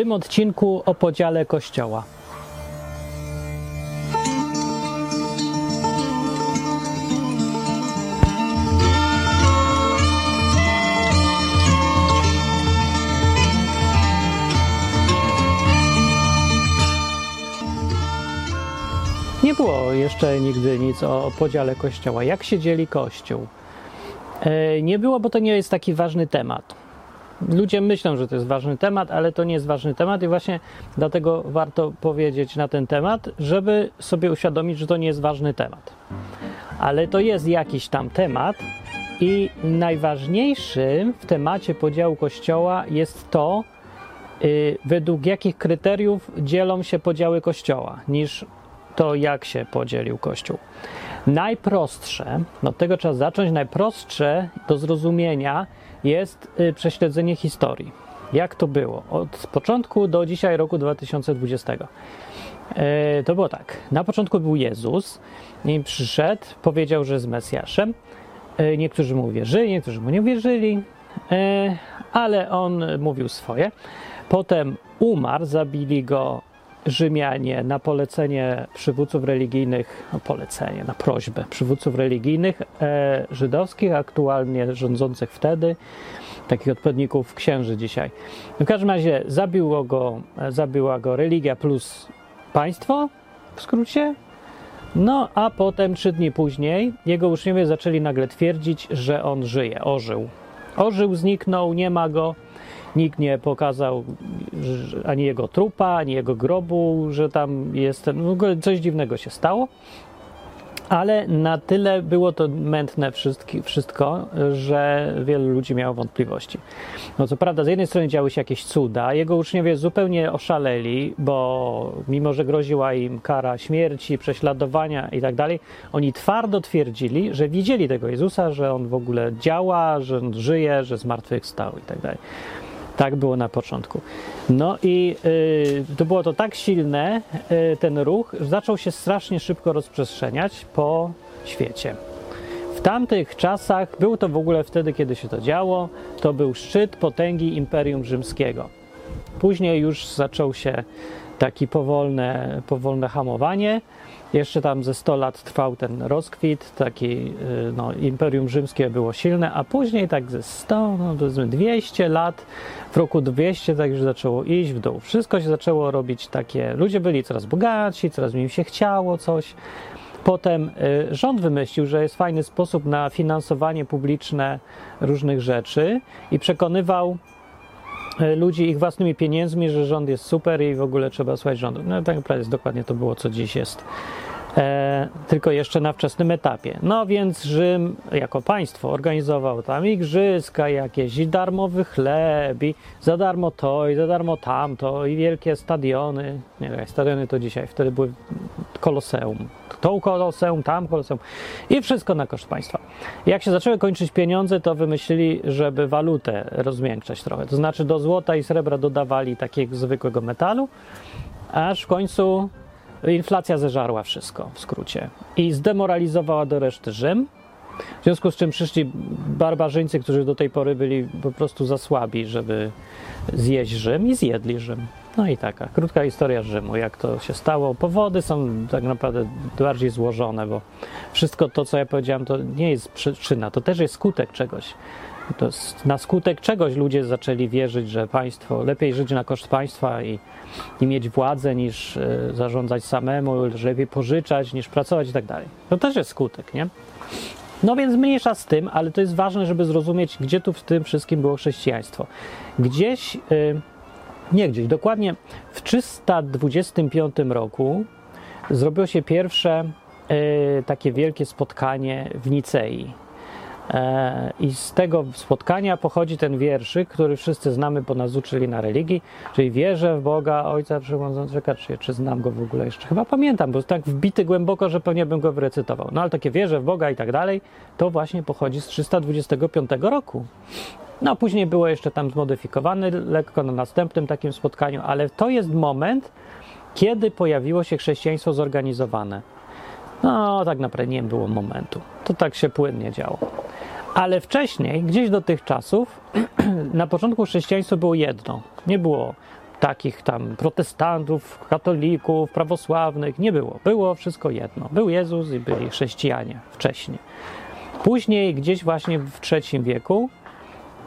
tym odcinku o podziale Kościoła. Nie było jeszcze nigdy nic o podziale Kościoła. Jak się dzieli Kościół? E, Nie było, bo to nie jest taki ważny temat. Ludzie myślą, że to jest ważny temat, ale to nie jest ważny temat i właśnie dlatego warto powiedzieć na ten temat, żeby sobie uświadomić, że to nie jest ważny temat. Ale to jest jakiś tam temat i najważniejszym w temacie podziału Kościoła jest to, y, według jakich kryteriów dzielą się podziały Kościoła, niż to, jak się podzielił Kościół. Najprostsze, od tego trzeba zacząć, najprostsze do zrozumienia jest y, prześledzenie historii. Jak to było? Od początku do dzisiaj roku 2020. E, To było tak. Na początku był Jezus i przyszedł, powiedział, że jest Mesjaszem. E, Niektórzy mu uwierzyli, niektórzy mu nie wierzyli, e, ale on mówił swoje. Potem umarł, zabili go Rzymianie na polecenie przywódców religijnych, no polecenie, na prośbę przywódców religijnych e, żydowskich, aktualnie rządzących wtedy, takich odpowiedników księży dzisiaj. W każdym razie zabiło go, e, zabiła go religia plus państwo, w skrócie. No, a potem, trzy dni później, jego uczniowie zaczęli nagle twierdzić, że on żyje, ożył. Ożył, zniknął, nie ma go. Nikt nie pokazał ani jego trupa, ani jego grobu, że tam jest ten. W ogóle coś dziwnego się stało. Ale na tyle było to mętne wszystko, że wielu ludzi miało wątpliwości. No co prawda, z jednej strony działy się jakieś cuda, jego uczniowie zupełnie oszaleli, bo mimo, że groziła im kara śmierci, prześladowania i tak oni twardo twierdzili, że widzieli tego Jezusa, że on w ogóle działa, że on żyje, że zmartwychwstał i tak było na początku. No i y, to było to tak silne, y, ten ruch, że zaczął się strasznie szybko rozprzestrzeniać po świecie. W tamtych czasach, był to w ogóle wtedy, kiedy się to działo, to był szczyt potęgi Imperium Rzymskiego. Później już zaczął się taki powolne, powolne hamowanie. Jeszcze tam ze 100 lat trwał ten rozkwit, taki y, no, Imperium Rzymskie było silne, a później tak ze 100, no powiedzmy 200 lat, w roku 200 tak już zaczęło iść w dół. Wszystko się zaczęło robić takie, ludzie byli coraz bogatsi, coraz im się chciało coś. Potem y, rząd wymyślił, że jest fajny sposób na finansowanie publiczne różnych rzeczy i przekonywał ludzi ich własnymi pieniędzmi, że rząd jest super i w ogóle trzeba słuchać rządu. No tak naprawdę jest dokładnie to było, co dziś jest. E, tylko jeszcze na wczesnym etapie. No więc Rzym jako państwo organizował tam igrzyska jakieś i darmowy chleb i za darmo to i za darmo tamto i wielkie stadiony. Nie stadiony to dzisiaj, wtedy były koloseum. To koloseum, tam koloseum i wszystko na koszt państwa. Jak się zaczęły kończyć pieniądze, to wymyślili, żeby walutę rozmiękczać trochę. To znaczy do złota i srebra dodawali takiego zwykłego metalu, aż w końcu inflacja zeżarła wszystko w skrócie i zdemoralizowała do reszty Rzym. W związku z czym przyszli barbarzyńcy, którzy do tej pory byli po prostu za słabi, żeby zjeść Rzym i zjedli Rzym. No i taka krótka historia Rzymu, jak to się stało. Powody są tak naprawdę bardziej złożone, bo wszystko to, co ja powiedziałem, to nie jest przyczyna, to też jest skutek czegoś. Na skutek czegoś ludzie zaczęli wierzyć, że państwo, lepiej żyć na koszt państwa i, i mieć władzę niż e, zarządzać samemu, lepiej pożyczać niż pracować i tak dalej. To też jest skutek, nie? No więc mniejsza z tym, ale to jest ważne, żeby zrozumieć, gdzie tu w tym wszystkim było chrześcijaństwo. Gdzieś, y, nie gdzieś, dokładnie w 325 roku zrobiło się pierwsze y, takie wielkie spotkanie w Nicei. E, I z tego spotkania pochodzi ten wierszyk, który wszyscy znamy, bo nas uczyli na religii, czyli wierzę w Boga Ojca Wszechmogącego, czy, czy znam go w ogóle jeszcze? Chyba pamiętam, bo jest tak wbity głęboko, że pewnie bym go wyrecytował. No ale takie wierzę w Boga i tak dalej, to właśnie pochodzi z 325 roku. No później było jeszcze tam zmodyfikowany lekko na następnym takim spotkaniu, ale to jest moment, kiedy pojawiło się chrześcijaństwo zorganizowane. No, tak naprawdę nie było momentu. To tak się płynnie działo. Ale wcześniej, gdzieś do tych czasów, na początku chrześcijaństwo było jedno. Nie było takich tam protestantów, katolików, prawosławnych. Nie było. Było wszystko jedno. Był Jezus i byli chrześcijanie wcześniej. Później, gdzieś właśnie w III wieku,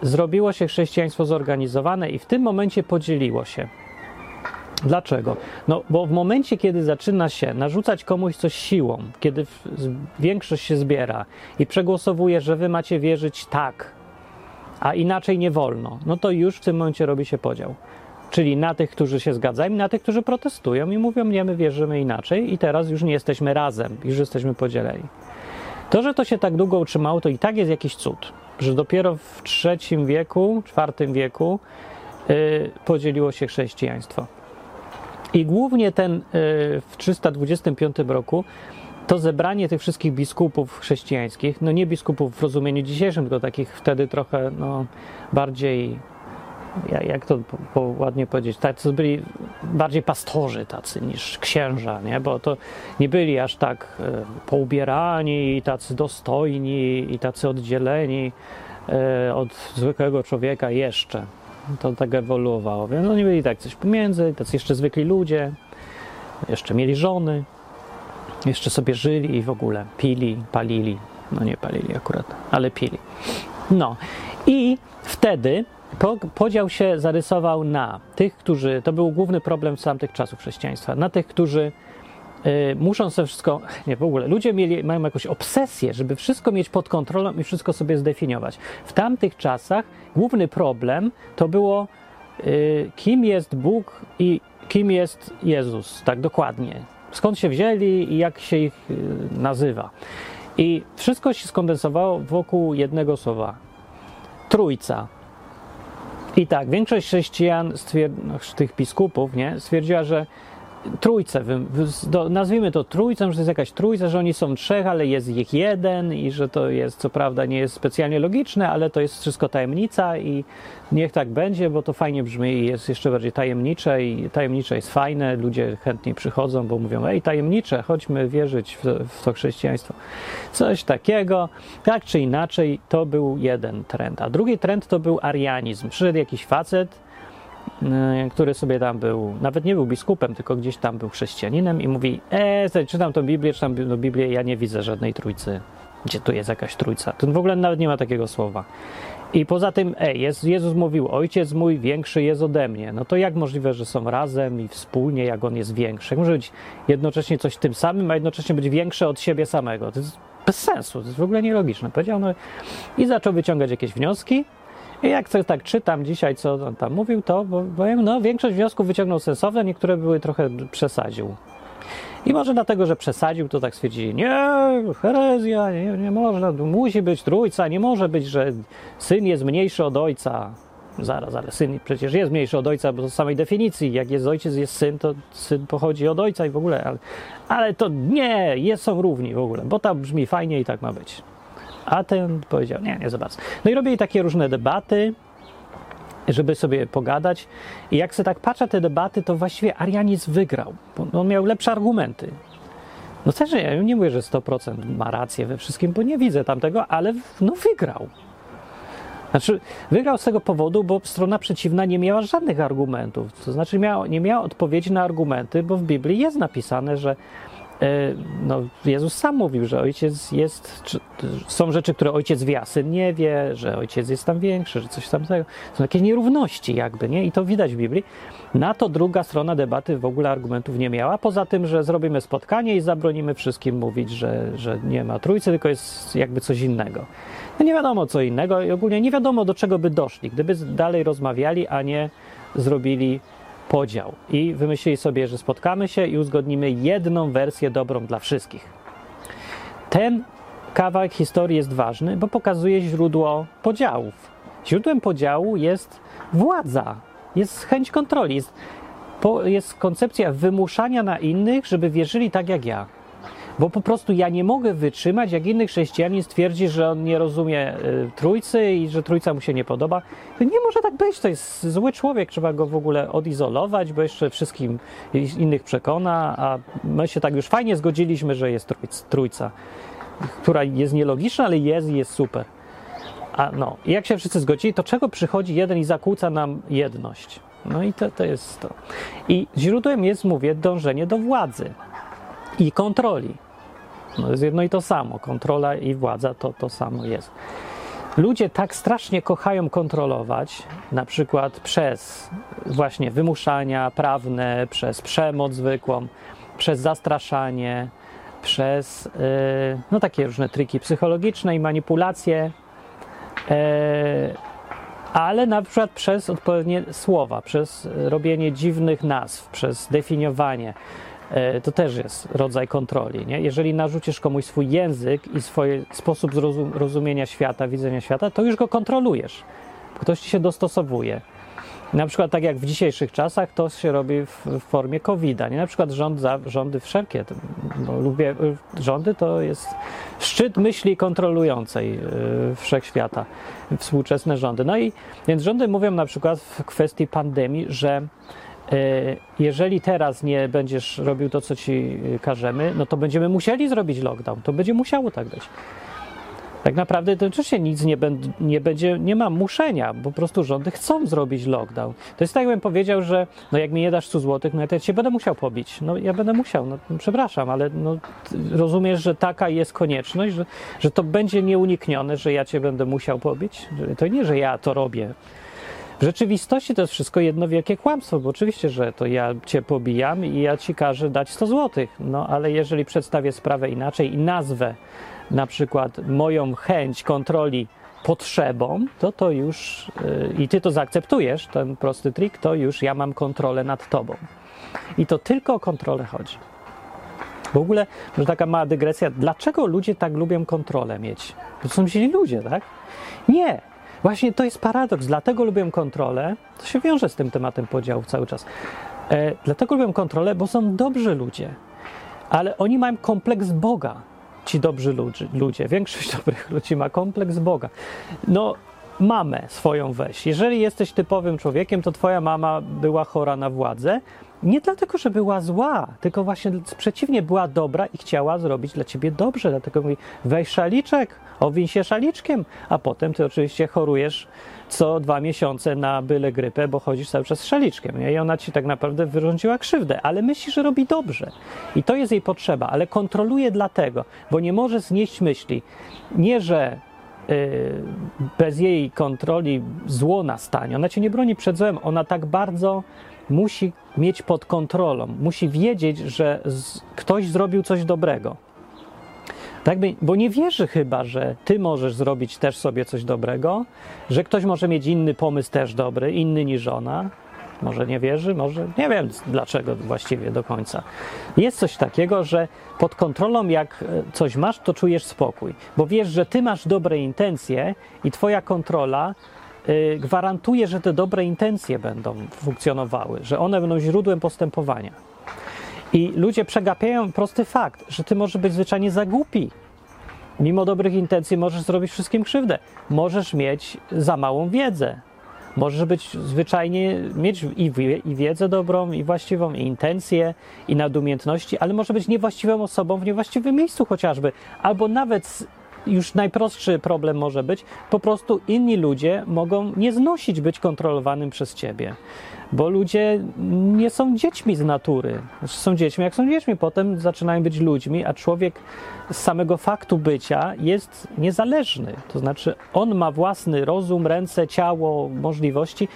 zrobiło się chrześcijaństwo zorganizowane i w tym momencie podzieliło się. Dlaczego? No, bo w momencie, kiedy zaczyna się narzucać komuś coś siłą, kiedy większość się zbiera i przegłosowuje, że wy macie wierzyć tak, a inaczej nie wolno, no to już w tym momencie robi się podział. Czyli na tych, którzy się zgadzają, i na tych, którzy protestują i mówią, nie, my wierzymy inaczej, i teraz już nie jesteśmy razem, już jesteśmy podzieleni. To, że to się tak długo utrzymało, to i tak jest jakiś cud, że dopiero w III wieku, IV wieku yy, podzieliło się chrześcijaństwo. I głównie ten yy, w 325 roku to zebranie tych wszystkich biskupów chrześcijańskich, no nie biskupów w rozumieniu dzisiejszym, tylko takich wtedy trochę no, bardziej jak to po, po ładnie powiedzieć, tacy byli bardziej pastorzy tacy niż księża, nie? bo to nie byli aż tak e, poubierani, tacy dostojni i tacy oddzieleni e, od zwykłego człowieka jeszcze. To tak ewoluowało. Więc oni byli tak coś pomiędzy, tacy jeszcze zwykli ludzie, jeszcze mieli żony, jeszcze sobie żyli i w ogóle pili, palili. No nie palili akurat, ale pili. No i wtedy podział się zarysował na tych, którzy, to był główny problem z tamtych czasów chrześcijaństwa, na tych, którzy muszą sobie wszystko, nie w ogóle, ludzie mieli, mają jakąś obsesję, żeby wszystko mieć pod kontrolą i wszystko sobie zdefiniować. W tamtych czasach główny problem to było, y, kim jest Bóg i kim jest Jezus, tak dokładnie. Skąd się wzięli i jak się ich y, nazywa. I wszystko się skondensowało wokół jednego słowa. Trójca. I tak, większość chrześcijan, tych biskupów, nie, stwierdziła, że trójce, nazwijmy to trójcą, że to jest jakaś trójca, że oni są trzech, ale jest ich jeden i że to jest, co prawda, nie jest specjalnie logiczne, ale to jest wszystko tajemnica i niech tak będzie, bo to fajnie brzmi i jest jeszcze bardziej tajemnicze i tajemnicze jest fajne, ludzie chętniej przychodzą, bo mówią, ej, tajemnicze, chodźmy wierzyć w, w to chrześcijaństwo. Coś takiego, tak czy inaczej, to był jeden trend. A drugi trend to był arianizm. Przyszedł jakiś facet, który sobie tam był, nawet nie był biskupem, tylko gdzieś tam był chrześcijaninem i mówi, e, czytam tą Biblię, czytam no, Biblię, ja nie widzę żadnej trójcy. Gdzie tu jest jakaś trójca? Tu w ogóle nawet nie ma takiego słowa. I poza tym, ej, Jezus mówił, ojciec mój większy jest ode mnie. No to jak możliwe, że są razem i wspólnie, jak on jest większy? Może być jednocześnie coś tym samym, a jednocześnie być większe od siebie samego? To jest bez sensu, to jest w ogóle nielogiczne. Powiedział, no i zaczął wyciągać jakieś wnioski, i jak coś tak czytam dzisiaj, co on tam mówił, to powiem, no większość wniosków wyciągnął sensowne, niektóre były trochę przesadził. I może dlatego, że przesadził, to tak stwierdzili, nie, herezja, nie, nie można, musi być trójca, nie może być, że syn jest mniejszy od ojca. Zaraz, ale syn przecież jest mniejszy od ojca, bo z samej definicji, jak jest ojciec, jest syn, to syn pochodzi od ojca i w ogóle, ale, ale to nie, jest, są równi w ogóle, bo tam brzmi fajnie i tak ma być. A ten powiedział, nie, nie za bardzo. No i robili takie różne debaty, żeby sobie pogadać. I jak sobie tak patrzę te debaty, to właściwie Arianizm wygrał, bo on miał lepsze argumenty. No też ja nie mówię, że 100% ma rację we wszystkim, bo nie widzę tamtego, ale no wygrał. Znaczy, wygrał z tego powodu, bo strona przeciwna nie miała żadnych argumentów. To znaczy, miała, nie miała odpowiedzi na argumenty, bo w Biblii jest napisane, że no, Jezus sam mówił, że ojciec jest. Są rzeczy, które ojciec wie, a syn nie wie, że ojciec jest tam większy, że coś tam tego. Są jakieś nierówności, jakby, nie? I to widać w Biblii. Na to druga strona debaty w ogóle argumentów nie miała. Poza tym, że zrobimy spotkanie i zabronimy wszystkim mówić, że, że nie ma trójcy, tylko jest jakby coś innego. No nie wiadomo co innego i ogólnie nie wiadomo do czego by doszli, gdyby dalej rozmawiali, a nie zrobili podział i wymyślili sobie, że spotkamy się i uzgodnimy jedną wersję dobrą dla wszystkich. Ten kawałek historii jest ważny, bo pokazuje źródło podziałów. Źródłem podziału jest władza, jest chęć kontroli, jest, jest koncepcja wymuszania na innych, żeby wierzyli tak jak ja. Bo po prostu ja nie mogę wytrzymać, jak inny chrześcijanin stwierdzi, że on nie rozumie y, trójcy i że trójca mu się nie podoba. To nie może tak być, to jest zły człowiek, trzeba go w ogóle odizolować, bo jeszcze wszystkim innych przekona, a my się tak już fajnie zgodziliśmy, że jest trójca, która jest nielogiczna, ale jest i jest super. A no, jak się wszyscy zgodzili, to czego przychodzi jeden i zakłóca nam jedność? No i to, to jest to. I źródłem jest, mówię, dążenie do władzy i kontroli. No jest jedno i to samo. Kontrola i władza to to samo jest. Ludzie tak strasznie kochają kontrolować, na przykład przez właśnie wymuszania prawne, przez przemoc zwykłą, przez zastraszanie, przez yy, no takie różne triki psychologiczne i manipulacje, yy, ale na przykład przez odpowiednie słowa, przez robienie dziwnych nazw, przez definiowanie. Yy, to też jest rodzaj kontroli. Nie? Jeżeli narzucisz komuś swój język i swój sposób zrozum rozumienia świata, widzenia świata, to już go kontrolujesz. Ktoś ci się dostosowuje. Na przykład tak jak w dzisiejszych czasach to się robi w, w formie COVID-a. Nie? Na przykład rząd za, rządy wszelkie, bo lubię, rządy to jest szczyt myśli kontrolującej yy, wszechświata, współczesne rządy. No i więc rządy mówią na przykład w kwestii pandemii, że jeżeli teraz nie będziesz robił to, co ci każemy, no to będziemy musieli zrobić lockdown. To będzie musiało tak być. Tak naprawdę to oczywiście nic nie, nie, będzie, nie ma muszenia, bo po prostu rządy chcą zrobić lockdown. To jest tak, jakbym powiedział, że no jak mi nie dasz 100 złotych, no ja cię będę musiał pobić. No ja będę musiał, no przepraszam, ale no, rozumiesz, że taka jest konieczność, że, że to będzie nieuniknione, że ja cię będę musiał pobić? To nie, że ja to robię. W rzeczywistości to jest wszystko jedno wielkie kłamstwo, bo oczywiście, że to ja cię pobijam i ja ci każę dać 100 złotych. No ale jeżeli przedstawię sprawę inaczej i nazwę na przykład moją chęć kontroli potrzebą, to to już yy, i ty to zaakceptujesz, ten prosty trik, to już ja mam kontrolę nad tobą. I to tylko o kontrolę chodzi. W ogóle, że taka mała dygresja, dlaczego ludzie tak lubią kontrolę mieć? To są źli ludzie, tak? Nie. Właśnie to jest paradoks. Dlatego lubią kontrolę. To się wiąże z tym tematem podziałów cały czas. E, dlatego lubią kontrolę, bo są dobrzy ludzie. Ale oni mają kompleks Boga ci dobrzy ludzie, ludzie, większość dobrych ludzi ma kompleks Boga. No, mamę swoją weź. Jeżeli jesteś typowym człowiekiem, to twoja mama była chora na władzę. Nie dlatego, że była zła, tylko właśnie przeciwnie, była dobra i chciała zrobić dla ciebie dobrze. Dlatego mówi, weź szaliczek, owiń się szaliczkiem, a potem ty oczywiście chorujesz co dwa miesiące na byle grypę, bo chodzisz cały czas z szaliczkiem. Nie? I ona ci tak naprawdę wyrządziła krzywdę, ale myśli, że robi dobrze. I to jest jej potrzeba, ale kontroluje dlatego, bo nie może znieść myśli. Nie, że yy, bez jej kontroli zło nastanie. Ona cię nie broni przed złem, ona tak bardzo musi mieć pod kontrolą, musi wiedzieć, że z, ktoś zrobił coś dobrego. Tak, bo nie wierzy chyba, że ty możesz zrobić też sobie coś dobrego, że ktoś może mieć inny pomysł też dobry, inny niż ona. Może nie wierzy, może nie wiem dlaczego właściwie do końca. Jest coś takiego, że pod kontrolą, jak e, coś masz, to czujesz spokój, bo wiesz, że ty masz dobre intencje i twoja kontrola gwarantuje, że te dobre intencje będą funkcjonowały, że one będą źródłem postępowania. I ludzie przegapiają prosty fakt, że ty możesz być zwyczajnie za głupi. Mimo dobrych intencji możesz zrobić wszystkim krzywdę. Możesz mieć za małą wiedzę. Możesz być zwyczajnie, mieć i, i wiedzę dobrą, i właściwą, i intencje, i nadumiejętności, ale może być niewłaściwą osobą w niewłaściwym miejscu chociażby. Albo nawet już najprostszy problem może być, po prostu inni ludzie mogą nie znosić być kontrolowanym przez ciebie bo ludzie nie są dziećmi z natury. Znaczy są dziećmi, jak są dziećmi, potem zaczynają być ludźmi, a człowiek z samego faktu bycia jest niezależny. To znaczy, on ma własny rozum, ręce, ciało, możliwości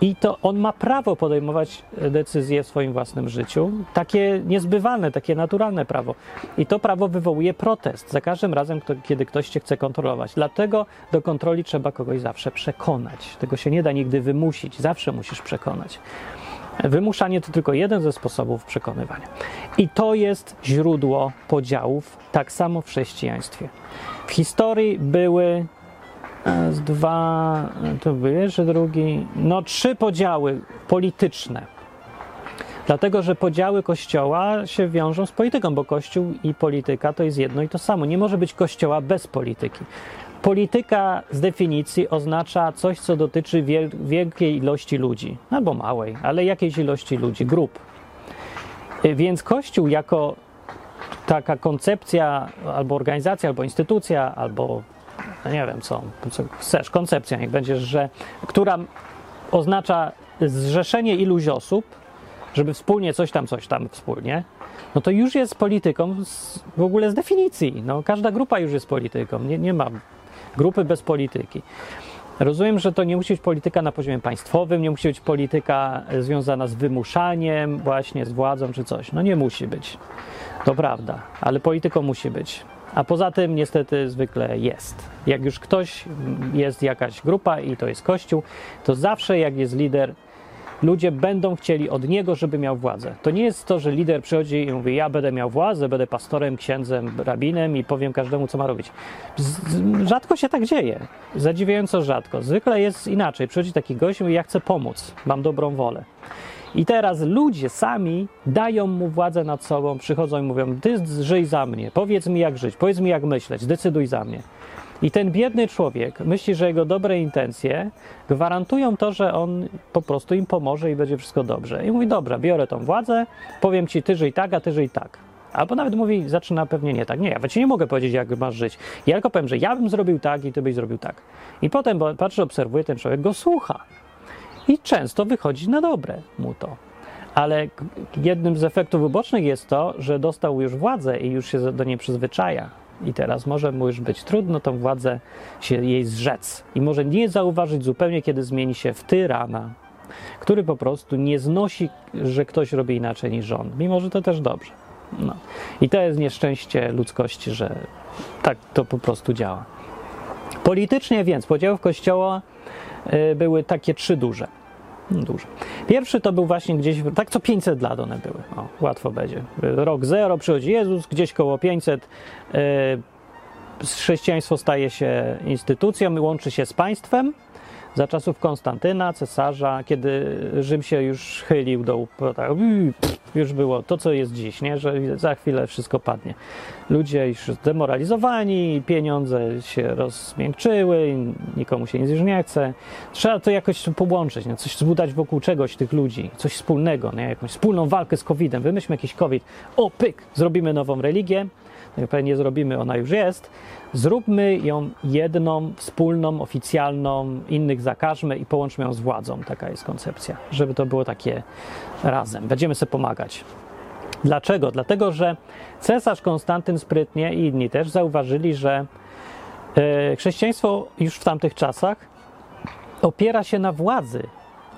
i to on ma prawo podejmować decyzje w swoim własnym życiu, takie niezbywalne, takie naturalne prawo. I to prawo wywołuje protest za każdym razem, kiedy ktoś cię chce kontrolować. Dlatego do kontroli trzeba kogoś zawsze przekonać. Tego się nie da nigdy wymusić, zawsze musisz przekonać. Wymuszanie to tylko jeden ze sposobów przekonywania. I to jest źródło podziałów, tak samo w chrześcijaństwie. W historii były Raz, dwa, to był drugi. No, trzy podziały polityczne. Dlatego, że podziały kościoła się wiążą z polityką, bo kościół i polityka to jest jedno i to samo. Nie może być kościoła bez polityki. Polityka z definicji oznacza coś, co dotyczy wielkiej ilości ludzi, albo małej, ale jakiejś ilości ludzi, grup. Więc Kościół jako taka koncepcja, albo organizacja, albo instytucja, albo no nie wiem co, co chcesz, koncepcja niech będzie, że, która oznacza zrzeszenie iluś osób, żeby wspólnie coś tam, coś tam wspólnie, no to już jest polityką z, w ogóle z definicji. No, każda grupa już jest polityką. Nie, nie ma grupy bez polityki. Rozumiem, że to nie musi być polityka na poziomie państwowym, nie musi być polityka związana z wymuszaniem, właśnie z władzą czy coś. No nie musi być. To prawda, ale polityką musi być. A poza tym niestety zwykle jest. Jak już ktoś jest jakaś grupa i to jest kościół, to zawsze jak jest lider, ludzie będą chcieli od niego, żeby miał władzę. To nie jest to, że lider przychodzi i mówi: Ja będę miał władzę, będę pastorem, księdzem, rabinem i powiem każdemu, co ma robić. Rzadko się tak dzieje. Zadziwiająco rzadko. Zwykle jest inaczej. Przychodzi taki gość i mówi: Ja chcę pomóc, mam dobrą wolę. I teraz ludzie sami dają mu władzę nad sobą, przychodzą i mówią: Ty żyj za mnie, powiedz mi jak żyć, powiedz mi jak myśleć, decyduj za mnie. I ten biedny człowiek myśli, że jego dobre intencje gwarantują to, że on po prostu im pomoże i będzie wszystko dobrze. I mówi: Dobra, biorę tą władzę, powiem ci, ty żyj tak, a ty żyj tak. Albo nawet mówi, zaczyna pewnie nie tak. Nie, ja ci nie mogę powiedzieć, jak masz żyć. Ja tylko powiem, że ja bym zrobił tak i ty byś zrobił tak. I potem patrzę, obserwuję, ten człowiek go słucha. I często wychodzi na dobre mu to. Ale jednym z efektów ubocznych jest to, że dostał już władzę i już się do niej przyzwyczaja. I teraz może mu już być trudno tą władzę się jej zrzec. I może nie zauważyć zupełnie, kiedy zmieni się w tyrana, który po prostu nie znosi, że ktoś robi inaczej niż on, mimo że to też dobrze. No. I to jest nieszczęście ludzkości, że tak to po prostu działa. Politycznie więc podziałów Kościoła były takie trzy duże. Duże. Pierwszy to był właśnie gdzieś, tak co 500 lat one były. O, łatwo będzie. Rok zero, przychodzi Jezus, gdzieś koło 500 yy, chrześcijaństwo staje się instytucją łączy się z państwem. Za czasów Konstantyna, cesarza, kiedy Rzym się już chylił do tak, już było to, co jest dziś, nie? że za chwilę wszystko padnie. Ludzie już zdemoralizowani, pieniądze się rozmiękczyły, nikomu się nic już nie chce. Trzeba to jakoś połączyć, nie? coś zbudować wokół czegoś tych ludzi, coś wspólnego, nie? jakąś wspólną walkę z COVID-em. Wymyślmy jakiś COVID. O, pyk, zrobimy nową religię. Tak nie zrobimy, ona już jest Zróbmy ją jedną, wspólną, oficjalną, innych zakażmy i połączmy ją z władzą. Taka jest koncepcja, żeby to było takie razem. Będziemy sobie pomagać. Dlaczego? Dlatego, że cesarz Konstantyn sprytnie i inni też zauważyli, że e, chrześcijaństwo już w tamtych czasach opiera się na władzy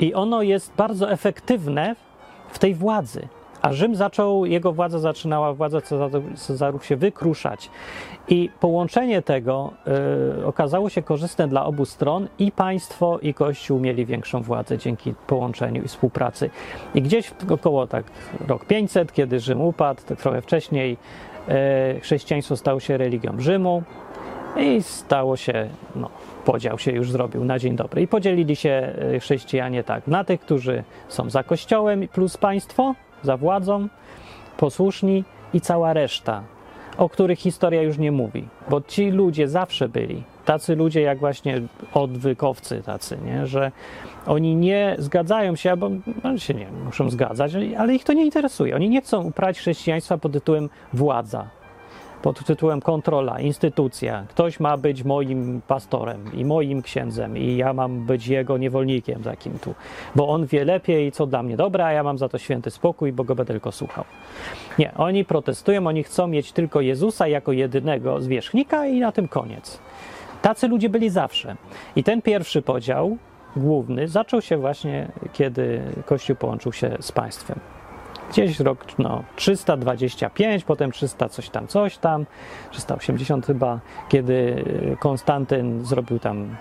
i ono jest bardzo efektywne w tej władzy. A Rzym zaczął, jego władza zaczynała, władza Cezarów się wykruszać. I połączenie tego y, okazało się korzystne dla obu stron i państwo, i Kościół mieli większą władzę dzięki połączeniu i współpracy. I gdzieś około tak rok 500, kiedy Rzym upadł, tak trochę wcześniej, y, chrześcijaństwo stało się religią Rzymu i stało się, no, podział się już zrobił na dzień dobry. I podzielili się y, chrześcijanie tak na tych, którzy są za Kościołem plus państwo, za władzą, posłuszni i cała reszta, o których historia już nie mówi, bo ci ludzie zawsze byli. Tacy ludzie jak właśnie odwykowcy tacy, nie? że oni nie zgadzają się, albo no, się nie muszą zgadzać, ale ich to nie interesuje. Oni nie chcą uprawiać chrześcijaństwa pod tytułem władza, pod tytułem kontrola, instytucja. Ktoś ma być moim pastorem i moim księdzem, i ja mam być jego niewolnikiem takim tu, bo on wie lepiej, co dla mnie dobre, a ja mam za to święty spokój, bo go będę tylko słuchał. Nie, oni protestują, oni chcą mieć tylko Jezusa jako jedynego zwierzchnika i na tym koniec. Tacy ludzie byli zawsze. I ten pierwszy podział główny zaczął się właśnie, kiedy Kościół połączył się z państwem gdzieś rok no, 325, potem 300 coś tam, coś tam, 380 chyba, kiedy Konstantyn zrobił tam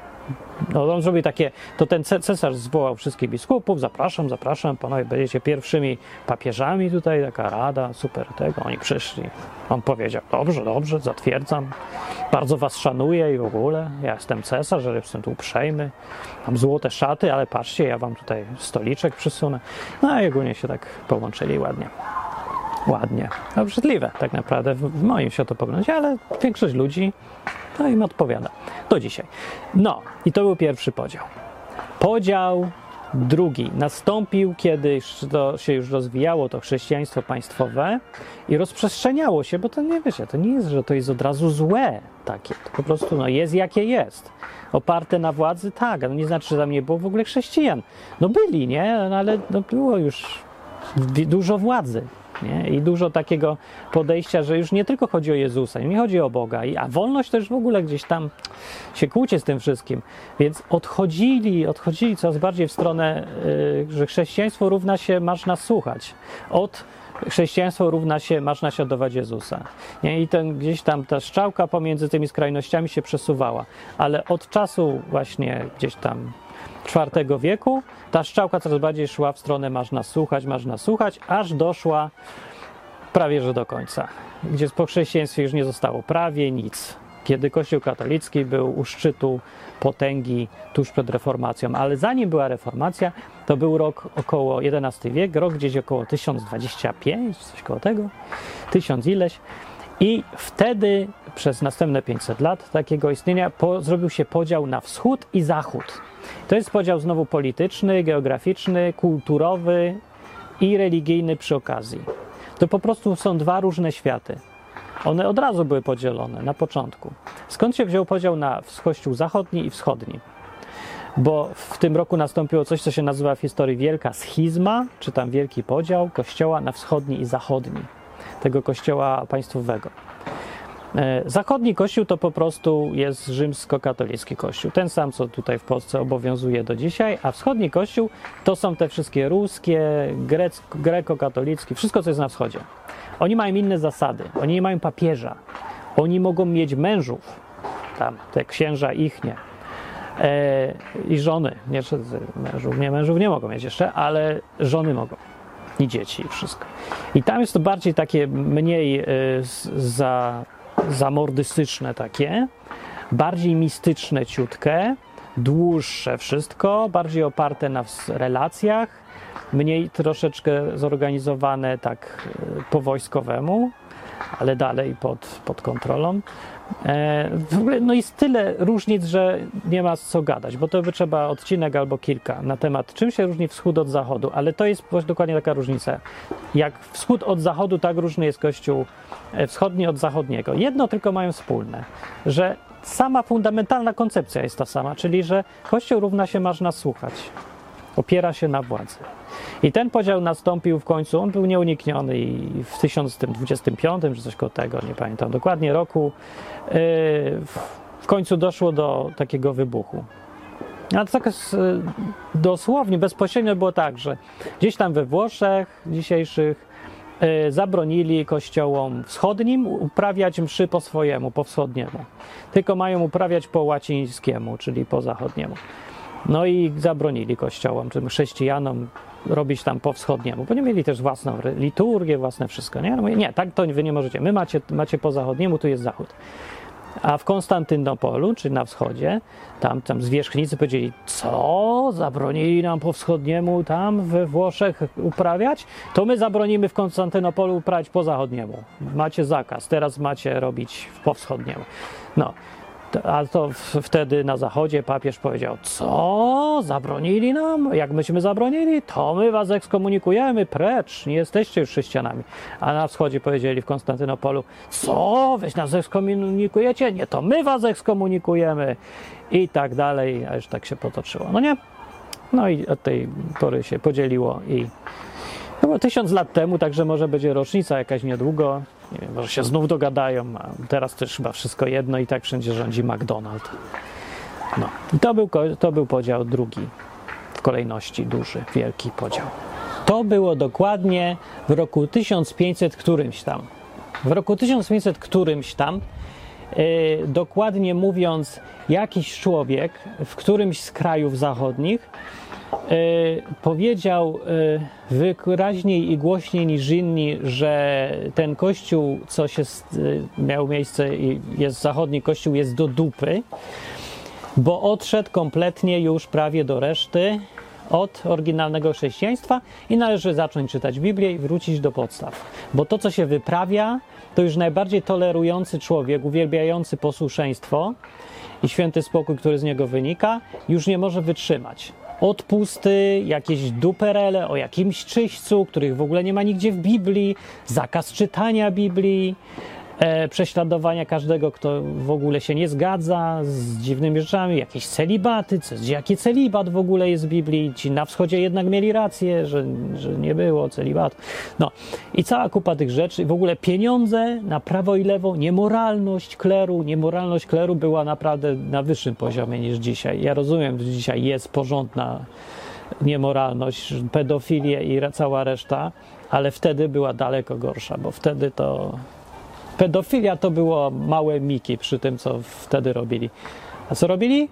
no, on zrobił takie, to ten cesarz zwołał wszystkich biskupów, zapraszam, zapraszam, panowie będziecie pierwszymi papieżami tutaj, taka rada, super tego, oni przyszli. On powiedział, dobrze, dobrze, zatwierdzam, bardzo was szanuję i w ogóle, ja jestem cesarz, że jestem tu uprzejmy, mam złote szaty, ale patrzcie, ja wam tutaj stoliczek przysunę. No i ogólnie się tak połączyli ładnie. Ładnie. Obrzydliwe tak naprawdę w, moim światopoglądzie, ale większość ludzi to no im odpowiada. Do dzisiaj. No, i to był pierwszy podział. Podział Drugi nastąpił, kiedy to się już rozwijało, to chrześcijaństwo państwowe i rozprzestrzeniało się, bo to nie wiecie, to nie jest, że to jest od razu złe takie. To po prostu no, jest jakie jest. Oparte na władzy, tak, ale nie znaczy, że tam nie było w ogóle chrześcijan. No byli, nie? No, ale no, było już dużo władzy. Nie? I dużo takiego podejścia, że już nie tylko chodzi o Jezusa, nie chodzi o Boga, a wolność też w ogóle gdzieś tam się kłóci z tym wszystkim. Więc odchodzili, odchodzili coraz bardziej w stronę, yy, że chrześcijaństwo równa się masz nas słuchać. Od chrześcijaństwo równa się masz naśladować Jezusa. Nie? I ten, gdzieś tam ta strzałka pomiędzy tymi skrajnościami się przesuwała. Ale od czasu właśnie gdzieś tam IV wieku ta strzałka coraz bardziej szła w stronę masz nas słuchać, masz nas słuchać, aż doszła prawie że do końca, gdzie po chrześcijaństwie już nie zostało prawie nic. Kiedy Kościół katolicki był u szczytu potęgi tuż przed reformacją, ale zanim była reformacja, to był rok około XI wiek, rok gdzieś około 1025, coś koło tego, tysiąc ileś. I wtedy przez następne 500 lat takiego istnienia po, zrobił się podział na wschód i zachód. To jest podział znowu polityczny, geograficzny, kulturowy i religijny przy okazji. To po prostu są dwa różne światy. One od razu były podzielone na początku. Skąd się wziął podział na kościół zachodni i wschodni? Bo w tym roku nastąpiło coś, co się nazywa w historii wielka schizma, czy tam wielki podział kościoła na wschodni i zachodni, tego kościoła państwowego. E, zachodni kościół to po prostu jest rzymskokatolicki kościół, ten sam, co tutaj w Polsce obowiązuje do dzisiaj, a wschodni kościół to są te wszystkie ruskie, greko-katolickie, wszystko, co jest na wschodzie. Oni mają inne zasady, oni nie mają papieża, oni mogą mieć mężów, tam te księża ich nie. E, I żony, nie mężów, nie mężów nie mogą mieć jeszcze, ale żony mogą. I dzieci, i wszystko. I tam jest to bardziej takie mniej y, za zamordystyczne takie, bardziej mistyczne ciutkę, dłuższe wszystko, bardziej oparte na relacjach, mniej troszeczkę zorganizowane tak e, po wojskowemu, ale dalej pod, pod kontrolą. E, w ogóle no jest tyle różnic, że nie ma co gadać, bo to by trzeba odcinek albo kilka na temat, czym się różni wschód od zachodu, ale to jest dokładnie taka różnica. Jak wschód od zachodu, tak różny jest Kościół e, wschodni od zachodniego. Jedno tylko mają wspólne, że sama fundamentalna koncepcja jest ta sama, czyli że Kościół równa się masz nas słuchać, opiera się na władzy. I ten podział nastąpił w końcu, on był nieunikniony i w 1025 czy coś koło tego, nie pamiętam dokładnie roku, yy, w końcu doszło do takiego wybuchu. A to tak yy, dosłownie, bezpośrednio było tak, że gdzieś tam we Włoszech dzisiejszych yy, zabronili kościołom wschodnim uprawiać mszy po swojemu, po wschodniemu. Tylko mają uprawiać po łacińskiemu, czyli po zachodniemu. No i zabronili kościołom, czy chrześcijanom robić tam po wschodniemu, bo nie mieli też własną liturgię, własne wszystko. Nie, no mówię, nie tak to wy nie możecie. My macie, macie po zachodniemu, tu jest zachód. A w Konstantynopolu, czy na wschodzie, tam, tam zwierzchnicy powiedzieli, co, zabronili nam po wschodniemu tam we Włoszech uprawiać? To my zabronimy w Konstantynopolu uprawiać po zachodniemu. Macie zakaz, teraz macie robić po wschodniemu. No, a to wtedy na zachodzie papież powiedział: Co? Zabronili nam? Jak myśmy zabronili, to my was ekskomunikujemy, precz, nie jesteście już chrześcijanami. A na wschodzie powiedzieli w Konstantynopolu: Co? Weź nas ekskomunikujecie? Nie, to my was ekskomunikujemy. I tak dalej, a już tak się potoczyło. No nie? No i od tej pory się podzieliło i było tysiąc lat temu, także może będzie rocznica jakaś niedługo. Nie wiem, może się znów dogadają, a teraz też chyba wszystko jedno i tak wszędzie rządzi McDonald's. No i to był, to był podział drugi w kolejności, duży, wielki podział. To było dokładnie w roku 1500 którymś tam. W roku 1500 którymś tam, yy, dokładnie mówiąc, jakiś człowiek w którymś z krajów zachodnich powiedział e, wyraźniej i głośniej niż inni, że ten kościół, co się e, miał miejsce i jest zachodni kościół, jest do dupy, bo odszedł kompletnie już prawie do reszty od oryginalnego chrześcijaństwa i należy zacząć czytać Biblię i wrócić do podstaw. Bo to, co się wyprawia, to już najbardziej tolerujący człowiek, uwielbiający posłuszeństwo i święty spokój, który z niego wynika, już nie może wytrzymać odpusty, jakieś duperele o jakimś czyśćcu, których w ogóle nie ma nigdzie w Biblii, zakaz czytania Biblii, prześladowania każdego, kto w ogóle się nie zgadza z dziwnymi rzeczami, jakieś celibaty, jaki celibat w ogóle jest w Biblii, ci na wschodzie jednak mieli rację, że, że nie było celibatu. No i cała kupa tych rzeczy, w ogóle pieniądze na prawo i lewo, niemoralność kleru, niemoralność kleru była naprawdę na wyższym poziomie niż dzisiaj. Ja rozumiem, że dzisiaj jest porządna niemoralność, pedofilię i cała reszta, ale wtedy była daleko gorsza, bo wtedy to Pedofilia to było małe miki przy tym, co wtedy robili. A co robili?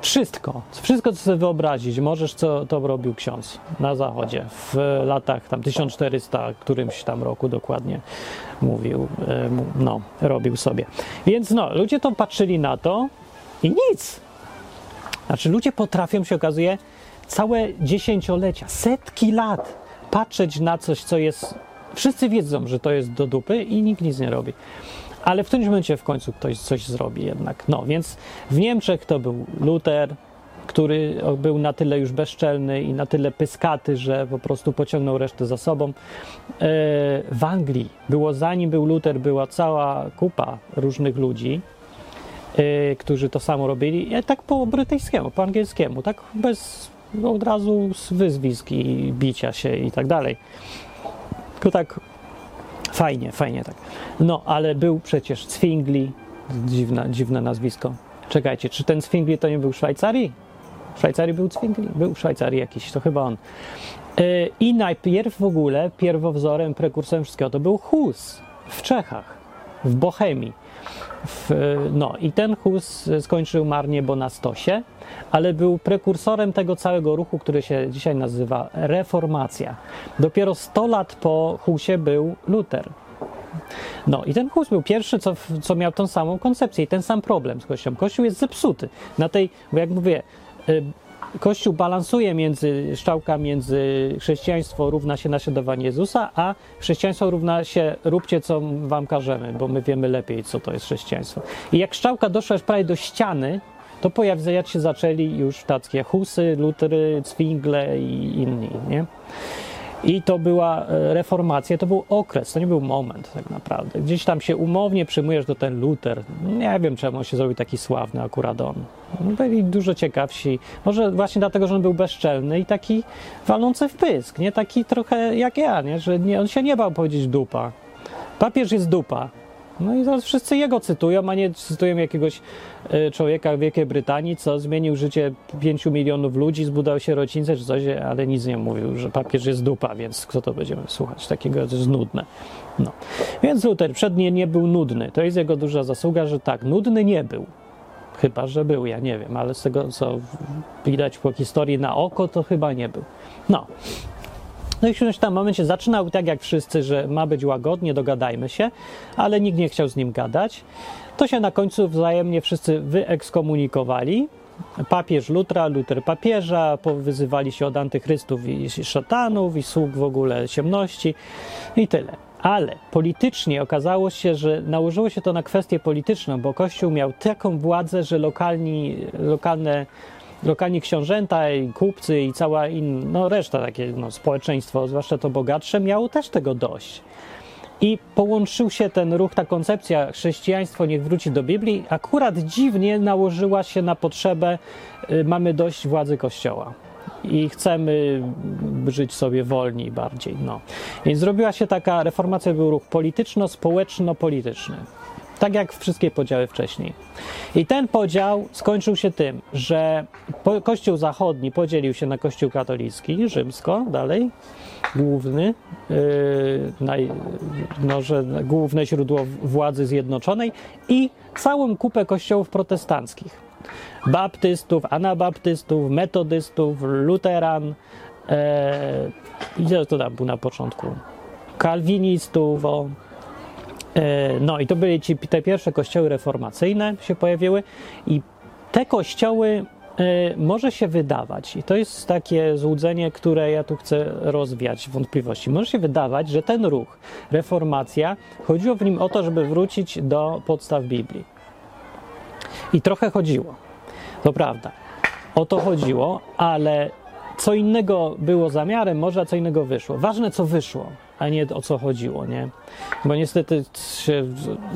Wszystko. Wszystko, co sobie wyobrazić możesz, co to robił ksiądz na zachodzie w latach tam 1400, którymś tam roku dokładnie mówił, e, no, robił sobie. Więc no, ludzie to patrzyli na to i nic. Znaczy, ludzie potrafią, się okazuje, całe dziesięciolecia, setki lat patrzeć na coś, co jest Wszyscy wiedzą, że to jest do dupy i nikt nic nie robi. Ale w którymś momencie w końcu ktoś coś zrobi jednak. No więc w Niemczech to był Luther, który był na tyle już bezczelny i na tyle pyskaty, że po prostu pociągnął resztę za sobą. E, w Anglii było, zanim był Luther, była cała kupa różnych ludzi, e, którzy to samo robili, tak po brytyjskiemu, po angielskiemu, tak bez od razu z wyzwisk i bicia się i tak dalej. Tylko tak fajnie, fajnie tak. No, ale był przecież Zwingli, dziwna, dziwne nazwisko. Czekajcie, czy ten Zwingli to nie był Szwajcarii? W Szwajcarii był Zwingli? Był w Szwajcarii jakiś, to chyba on. E, I najpierw w ogóle pierwowzorem, prekursorem wszystkiego to był Hus w Czechach, w Bohemii. W, no i ten Hus skończył marnie, bo na stosie, ale był prekursorem tego całego ruchu, który się dzisiaj nazywa reformacja. Dopiero 100 lat po Husie był Luther. No i ten Hus był pierwszy, co, co miał tą samą koncepcję i ten sam problem z Kościołem. Kościół jest zepsuty. Na tej, jak mówię, y, Kościół balansuje między szczałka między chrześcijaństwo równa się naśladowanie Jezusa, a chrześcijaństwo równa się róbcie co wam każemy, bo my wiemy lepiej co to jest chrześcijaństwo. I jak szczałka doszła już prawie do ściany, to pojawiać się zaczęli już takie Husy, Lutery, Zwingle i inni, nie? I to była e, reformacja, to był okres, to nie był moment tak naprawdę. Gdzieś tam się umownie przyjmujesz do ten Luter. Nie wiem, czemu się zrobił taki sławny akurat on. Byli dużo ciekawsi. Może właśnie dlatego, że on był bezczelny i taki walący w pysk, nie? Taki trochę jak ja, nie? Że nie, on się nie bał powiedzieć dupa. Papież jest dupa. No i teraz wszyscy jego cytują, a nie cytują jakiegoś e, człowieka w Wielkiej Brytanii, co zmienił życie 5 milionów ludzi, zbudował się rodzice czy coś, ale nic nie mówił, że papież jest dupa, więc kto to będziemy słuchać? Takiego to jest nudne. No. Więc Luther przednie nie był nudny. To jest jego duża zasługa, że tak, nudny nie był. Chyba, że był, ja nie wiem, ale z tego, co widać po historii na oko, to chyba nie był. No. No i w tam momencie zaczynał tak jak wszyscy, że ma być łagodnie, dogadajmy się, ale nikt nie chciał z nim gadać. To się na końcu wzajemnie wszyscy wyekskomunikowali. Papież Lutra, Luter papieża, powyzywali się od antychrystów i szatanów i sług w ogóle ciemności i tyle. Ale politycznie okazało się, że nałożyło się to na kwestię polityczną, bo Kościół miał taką władzę, że lokalni, lokalne lokalni książęta i kupcy i cała inna, no reszta takie no, społeczeństwo, zwłaszcza to bogatsze, miało też tego dość. I połączył się ten ruch, ta koncepcja chrześcijaństwo niech wróci do Biblii, akurat dziwnie nałożyła się na potrzebę y, mamy dość władzy Kościoła i chcemy żyć sobie wolniej bardziej. No. Więc zrobiła się taka reformacja, był ruch polityczno-społeczno-polityczny. Tak jak wszystkie podziały wcześniej. I ten podział skończył się tym, że Kościół Zachodni podzielił się na Kościół katolicki, rzymsko, dalej, główny, yy, naj, no, że główne źródło władzy zjednoczonej i całą kupę kościołów protestanckich. Baptystów, anabaptystów, metodystów, luteran, e, ile to tam był na początku? Kalwinistów, o, no i to były ci, te pierwsze kościoły reformacyjne się pojawiły i te kościoły e, może się wydawać, i to jest takie złudzenie, które ja tu chcę rozwiać wątpliwości. Może się wydawać, że ten ruch, reformacja, chodziło w nim o to, żeby wrócić do podstaw Biblii. I trochę chodziło. To prawda. O to chodziło, ale co innego było zamiarem, może co innego wyszło. Ważne, co wyszło, a nie o co chodziło, nie? Bo niestety się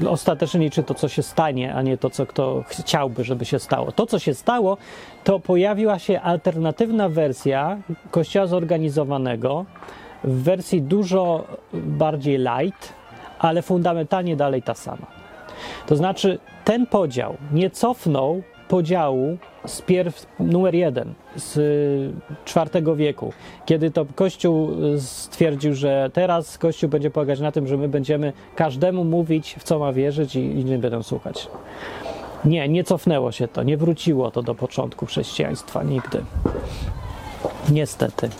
ostatecznie liczy to, co się stanie, a nie to, co kto chciałby, żeby się stało. To, co się stało, to pojawiła się alternatywna wersja kościoła zorganizowanego w wersji dużo bardziej light, ale fundamentalnie dalej ta sama. To znaczy, ten podział nie cofnął podziału z pierw numer jeden z IV wieku, kiedy to Kościół stwierdził, że teraz Kościół będzie polegać na tym, że my będziemy każdemu mówić, w co ma wierzyć i inni będą słuchać. Nie, nie cofnęło się to, nie wróciło to do początku chrześcijaństwa nigdy. Niestety.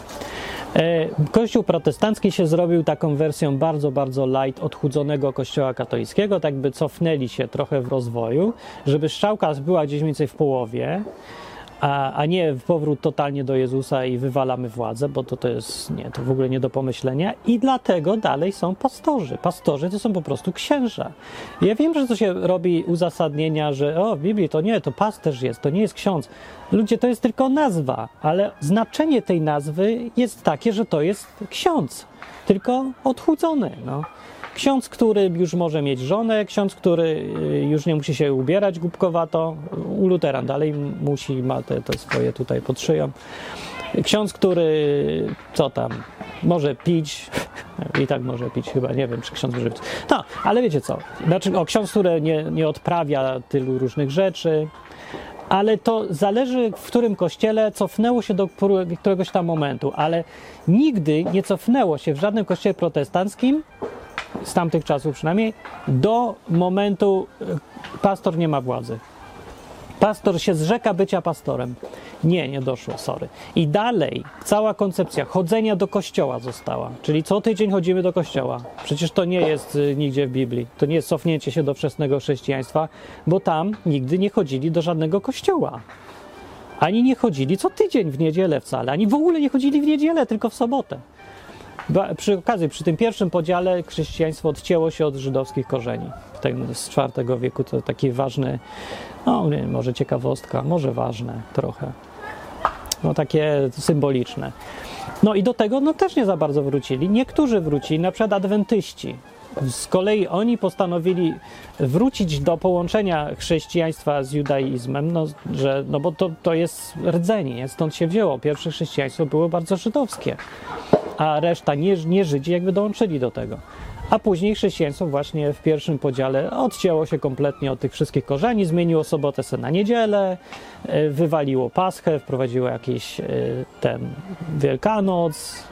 E, Kościół protestancki się zrobił taką wersją bardzo, bardzo light odchudzonego kościoła katolickiego, tak by cofnęli się trochę w rozwoju, żeby strzałka była gdzieś mniej więcej w połowie, a, a nie powrót totalnie do Jezusa i wywalamy władzę, bo to, to jest nie, to w ogóle nie do pomyślenia i dlatego dalej są pastorzy. Pastorzy to są po prostu księża. Ja wiem, że to się robi uzasadnienia, że o, w Biblii to nie, to pasterz jest, to nie jest ksiądz. Ludzie, to jest tylko nazwa, ale znaczenie tej nazwy jest takie, że to jest ksiądz, tylko odchudzony, no. Ksiądz, który już może mieć żonę, ksiądz, który y, już nie musi się ubierać głupkowato, u luteran dalej musi, ma te, te swoje tutaj pod szyją. Ksiądz, który co tam, może pić, i tak może pić chyba, nie wiem, czy ksiądz może pić. No, ale wiecie co, znaczy, o, ksiądz, który nie, nie odprawia tylu różnych rzeczy, ale to zależy w którym kościele cofnęło się do któregoś tam momentu, ale nigdy nie cofnęło się w żadnym kościele protestanckim z tamtych czasów przynajmniej, do momentu e, pastor nie ma władzy. Pastor się zrzeka bycia pastorem. Nie, nie doszło, sorry. I dalej cała koncepcja chodzenia do kościoła została. Czyli co tydzień chodzimy do kościoła. Przecież to nie jest y, nigdzie w Biblii. To nie jest cofnięcie się do wczesnego chrześcijaństwa, bo tam nigdy nie chodzili do żadnego kościoła. Ani nie chodzili co tydzień w niedzielę wcale, ani w ogóle nie chodzili w niedzielę, tylko w sobotę. Przy okazji, przy tym pierwszym podziale chrześcijaństwo odcięło się od żydowskich korzeni. Ten z IV wieku to taki ważny, no nie, może ciekawostka, może ważne trochę. No takie symboliczne. No i do tego no też nie za bardzo wrócili. Niektórzy wrócili, na przykład adwentyści. Z kolei oni postanowili wrócić do połączenia chrześcijaństwa z judaizmem, no, że, no bo to, to jest rdzenie, stąd się wzięło. Pierwsze chrześcijaństwo było bardzo żydowskie a reszta nie, nie Żydzi jakby dołączyli do tego. A później chrześcijaństwo właśnie w pierwszym podziale odcięło się kompletnie od tych wszystkich korzeni, zmieniło sobotę se na niedzielę, e, wywaliło Paschę, wprowadziło jakiś e, ten Wielkanoc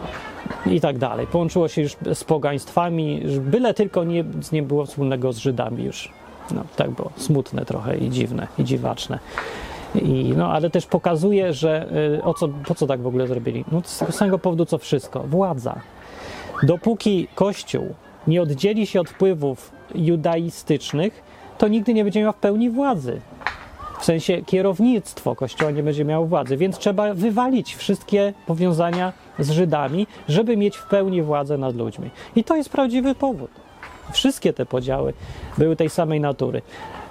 i tak dalej. Połączyło się już z pogaństwami, byle tylko nie, nie było wspólnego z Żydami już. No, tak było smutne trochę i dziwne, i dziwaczne. I, no, ale też pokazuje, że y, o co, po co tak w ogóle zrobili? No, z tego samego powodu, co wszystko. Władza. Dopóki Kościół nie oddzieli się od wpływów judaistycznych, to nigdy nie będzie miał w pełni władzy. W sensie kierownictwo Kościoła nie będzie miało władzy, więc trzeba wywalić wszystkie powiązania z Żydami, żeby mieć w pełni władzę nad ludźmi. I to jest prawdziwy powód. Wszystkie te podziały były tej samej natury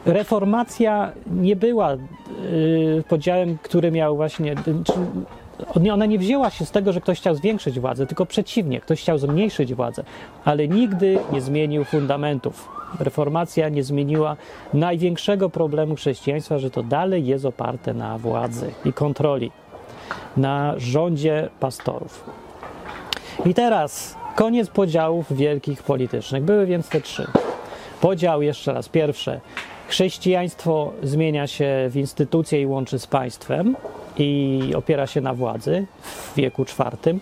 reformacja nie była y, podziałem, który miał właśnie. Ona nie wzięła się z tego, że ktoś chciał zwiększyć władzę, tylko przeciwnie, ktoś chciał zmniejszyć władzę, ale nigdy nie zmienił fundamentów. Reformacja nie zmieniła największego problemu chrześcijaństwa, że to dalej jest oparte na władzy i kontroli, na rządzie pastorów. I teraz koniec podziałów wielkich politycznych. Były więc te trzy. Podział jeszcze raz, pierwsze, Chrześcijaństwo zmienia się w instytucję i łączy z państwem i opiera się na władzy w wieku IV.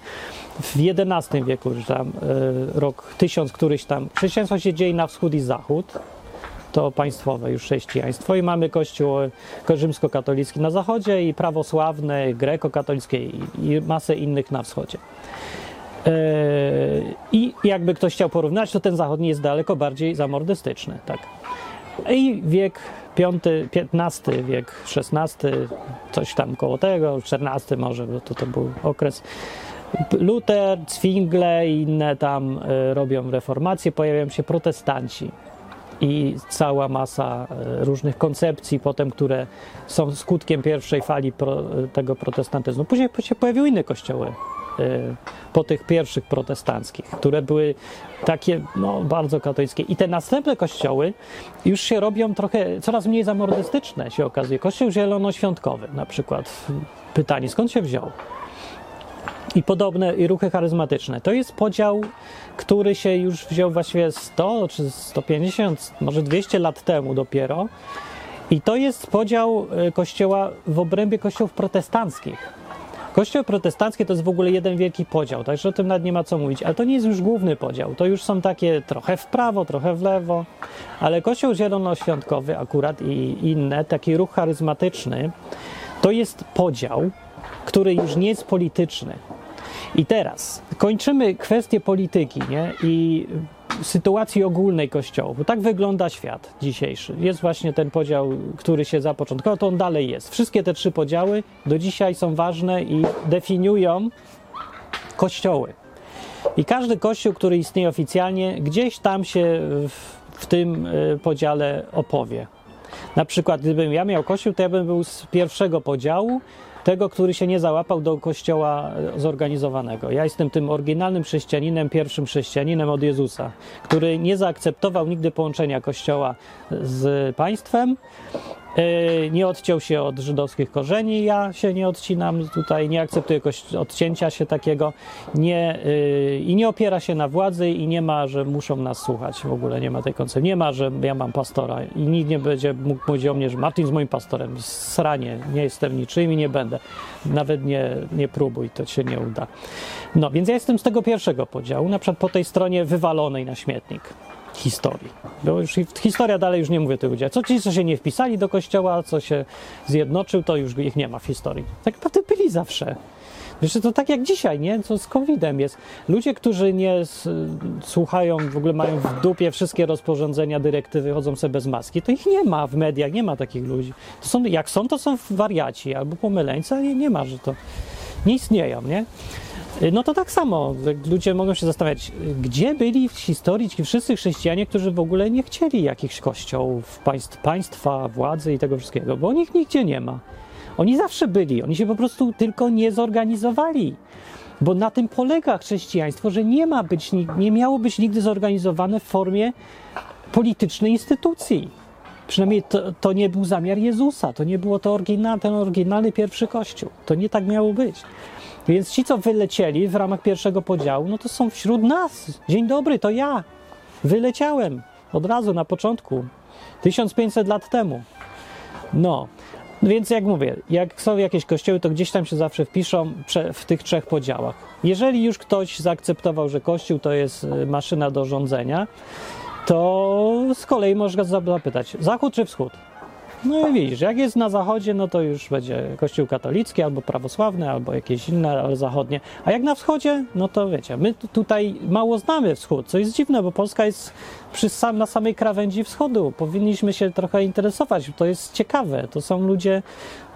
W XI wieku, tam e, rok tysiąc któryś tam, chrześcijaństwo się dzieje na wschód i zachód, to państwowe już chrześcijaństwo i mamy kościół rzymskokatolicki na zachodzie i prawosławne, grekokatolickie i masę innych na wschodzie. E, I jakby ktoś chciał porównać, to ten zachodni jest daleko bardziej zamordystyczny, tak. I wiek V, XV wiek, XVI, coś tam koło tego, XIV może, bo to, to był okres. Luther, Zwingle i inne tam y, robią reformacje, pojawiają się protestanci. i cała masa e, różnych koncepcji potem, które są skutkiem pierwszej fali pro, tego protestantyzmu. Później się pojawiły inne kościoły po tych pierwszych protestanckich, które były takie no, bardzo katolickie. I te następne kościoły już się robią trochę, coraz mniej zamordystyczne się okazuje. Kościół zielonoświątkowy na przykład. Pytanie, skąd się wziął? i podobne i ruchy charyzmatyczne. To jest podział, który się już wziął właściwie 100 czy 150, może 200 lat temu dopiero. I to jest podział e, kościoła w obrębie kościołów protestanckich. Kościoły protestanckie to jest w ogóle jeden wielki podział, także o tym nawet nie ma co mówić, ale to nie jest już główny podział. To już są takie trochę w prawo, trochę w lewo, ale Kościół Zielonoświątkowy akurat i inne, taki ruch charyzmatyczny, to jest podział, który już nie jest polityczny. I teraz kończymy kwestię polityki nie? i sytuacji ogólnej Kościoła, bo tak wygląda świat dzisiejszy. Jest właśnie ten podział, który się zapoczątkował, to on dalej jest. Wszystkie te trzy podziały do dzisiaj są ważne i definiują kościoły. I każdy kościół, który istnieje oficjalnie, gdzieś tam się w, w tym y, podziale opowie. Na przykład, gdybym ja miał kościół, to ja bym był z pierwszego podziału, tego, który się nie załapał do kościoła zorganizowanego. Ja jestem tym oryginalnym chrześcijaninem, pierwszym chrześcijaninem od Jezusa, który nie zaakceptował nigdy połączenia kościoła z państwem, nie odciął się od żydowskich korzeni, ja się nie odcinam tutaj, nie akceptuję odcięcia się takiego. Nie, yy, i nie opiera się na władzy i nie ma, że muszą nas słuchać, w ogóle nie ma tej koncepcji, nie ma, że ja mam pastora i nikt nie będzie mógł powiedzieć o mnie, że Martin jest moim pastorem, sranie, nie jestem niczym i nie będę, nawet nie, nie próbuj, to się nie uda. No, więc ja jestem z tego pierwszego podziału, na przykład po tej stronie wywalonej na śmietnik historii. Bo już historia dalej już nie mówię tych ludzi. Co ci, co się nie wpisali do kościoła, co się zjednoczył, to już ich nie ma w historii. Tak naprawdę byli zawsze. Wiesz, to tak jak dzisiaj, nie? Co z COVID-em jest. Ludzie, którzy nie słuchają, w ogóle mają w dupie wszystkie rozporządzenia, dyrektywy, chodzą sobie bez maski, to ich nie ma w mediach, nie ma takich ludzi. To są, jak są, to są wariaci albo pomyleńcy, ale nie ma, że to nie istnieją, nie? No to tak samo. Ludzie mogą się zastanawiać, gdzie byli w historii ci wszyscy chrześcijanie, którzy w ogóle nie chcieli jakichś kościołów, państw, państwa, władzy i tego wszystkiego, bo ich nigdzie nie ma. Oni zawsze byli, oni się po prostu tylko nie zorganizowali. Bo na tym polega chrześcijaństwo, że nie ma być, nie miało być nigdy zorganizowane w formie politycznej instytucji. Przynajmniej to, to nie był zamiar Jezusa, to nie było to oryginal, ten oryginalny pierwszy kościół. To nie tak miało być. Więc ci, co wylecieli w ramach pierwszego podziału, no to są wśród nas. Dzień dobry, to ja. Wyleciałem od razu na początku, 1500 lat temu. No, więc jak mówię, jak są jakieś kościoły, to gdzieś tam się zawsze wpiszą w tych trzech podziałach. Jeżeli już ktoś zaakceptował, że kościół to jest y, maszyna do rządzenia, to z kolei można zapytać, zachód czy wschód? No i widzisz, jak jest na zachodzie, no to już będzie kościół katolicki, albo prawosławny, albo jakieś inne, ale zachodnie. A jak na wschodzie, no to wiecie, my tutaj mało znamy wschód, co jest dziwne, bo Polska jest przy sam, na samej krawędzi wschodu. Powinniśmy się trochę interesować, to jest ciekawe. To są ludzie,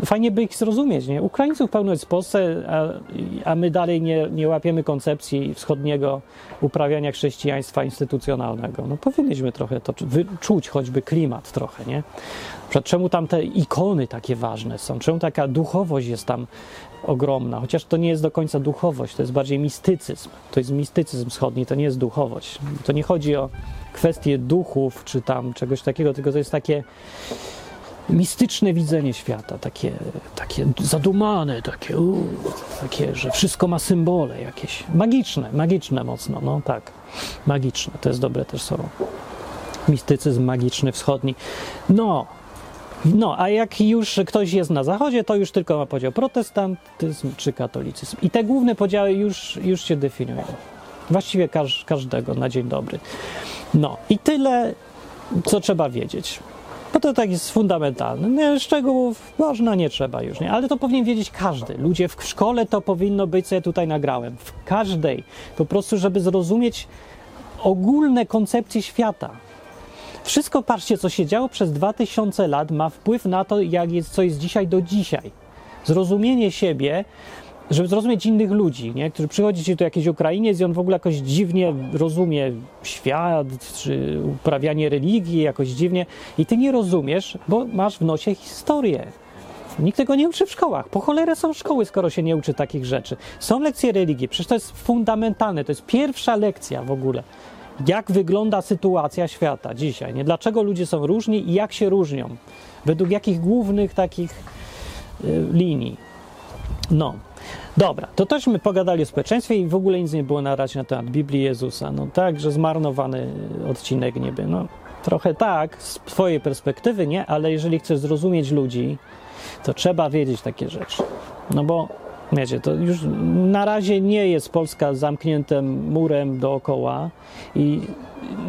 fajnie by ich zrozumieć, nie? Ukraińców pełno jest w Polsce, a, a my dalej nie, nie łapiemy koncepcji wschodniego uprawiania chrześcijaństwa instytucjonalnego. No powinniśmy trochę to czuć, choćby klimat trochę, nie? Czemu tam te ikony takie ważne są? Czemu taka duchowość jest tam ogromna? Chociaż to nie jest do końca duchowość, to jest bardziej mistycyzm. To jest mistycyzm wschodni, to nie jest duchowość. To nie chodzi o kwestie duchów czy tam czegoś takiego, tylko to jest takie mistyczne widzenie świata, takie, takie zadumane, takie, uu, takie, że wszystko ma symbole jakieś. Magiczne, magiczne mocno, no tak. Magiczne, to jest dobre też słowo. Mistycyzm magiczny wschodni. No, no, a jak już ktoś jest na zachodzie, to już tylko ma podział protestantyzm czy katolicyzm. I te główne podziały już, już się definiują. Właściwie każ, każdego na dzień dobry. No i tyle, co trzeba wiedzieć. Bo to tak jest fundamentalne. Szczegółów można, nie trzeba już, nie? Ale to powinien wiedzieć każdy. Ludzie w szkole to powinno być, co ja tutaj nagrałem. W każdej. Po prostu, żeby zrozumieć ogólne koncepcje świata. Wszystko, patrzcie, co się działo przez 2000 lat, ma wpływ na to, jak jest, co jest dzisiaj do dzisiaj. Zrozumienie siebie żeby zrozumieć innych ludzi, nie? którzy przychodzi ci tu jakiś Ukrainiec i on w ogóle jakoś dziwnie rozumie świat, czy uprawianie religii jakoś dziwnie i ty nie rozumiesz, bo masz w nosie historię. Nikt tego nie uczy w szkołach. Po cholerę są szkoły, skoro się nie uczy takich rzeczy. Są lekcje religii, przecież to jest fundamentalne, to jest pierwsza lekcja w ogóle. Jak wygląda sytuacja świata dzisiaj, nie? Dlaczego ludzie są różni i jak się różnią? Według jakich głównych takich y, linii? No, dobra, to tośmy pogadali o społeczeństwie i w ogóle nic nie było na razie na temat Biblii Jezusa. No tak, że zmarnowany odcinek niby. No trochę tak, z twojej perspektywy nie, ale jeżeli chcesz zrozumieć ludzi, to trzeba wiedzieć takie rzeczy. No bo wiecie, to już na razie nie jest Polska zamkniętym murem dookoła i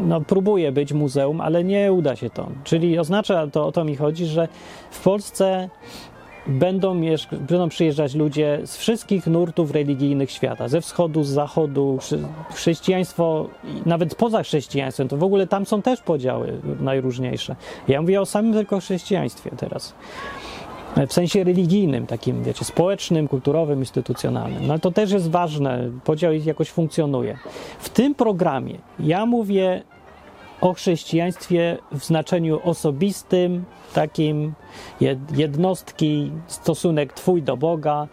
no, próbuje być muzeum, ale nie uda się to. Czyli oznacza to, o to mi chodzi, że w Polsce będą, będą przyjeżdżać ludzie z wszystkich nurtów religijnych świata, ze wschodu, z zachodu, chrześcijaństwo, nawet poza chrześcijaństwem, to w ogóle tam są też podziały najróżniejsze. Ja mówię o samym tylko chrześcijaństwie teraz w sensie religijnym, takim, wiecie, społecznym, kulturowym, instytucjonalnym. No to też jest ważne, podział jakoś funkcjonuje. W tym programie ja mówię o chrześcijaństwie w znaczeniu osobistym, takim jednostki, stosunek Twój do Boga.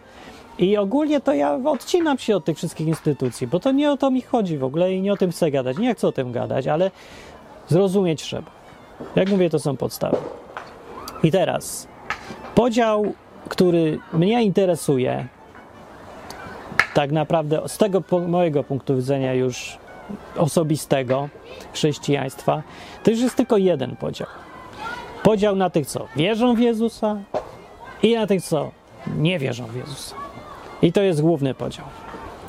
I ogólnie to ja odcinam się od tych wszystkich instytucji, bo to nie o to mi chodzi w ogóle i nie o tym chcę gadać. Nie chcę o tym gadać, ale zrozumieć trzeba. Jak mówię, to są podstawy. I teraz Podział, który mnie interesuje, tak naprawdę z tego mojego punktu widzenia już osobistego chrześcijaństwa, to już jest tylko jeden podział. Podział na tych, co wierzą w Jezusa i na tych, co nie wierzą w Jezusa. I to jest główny podział.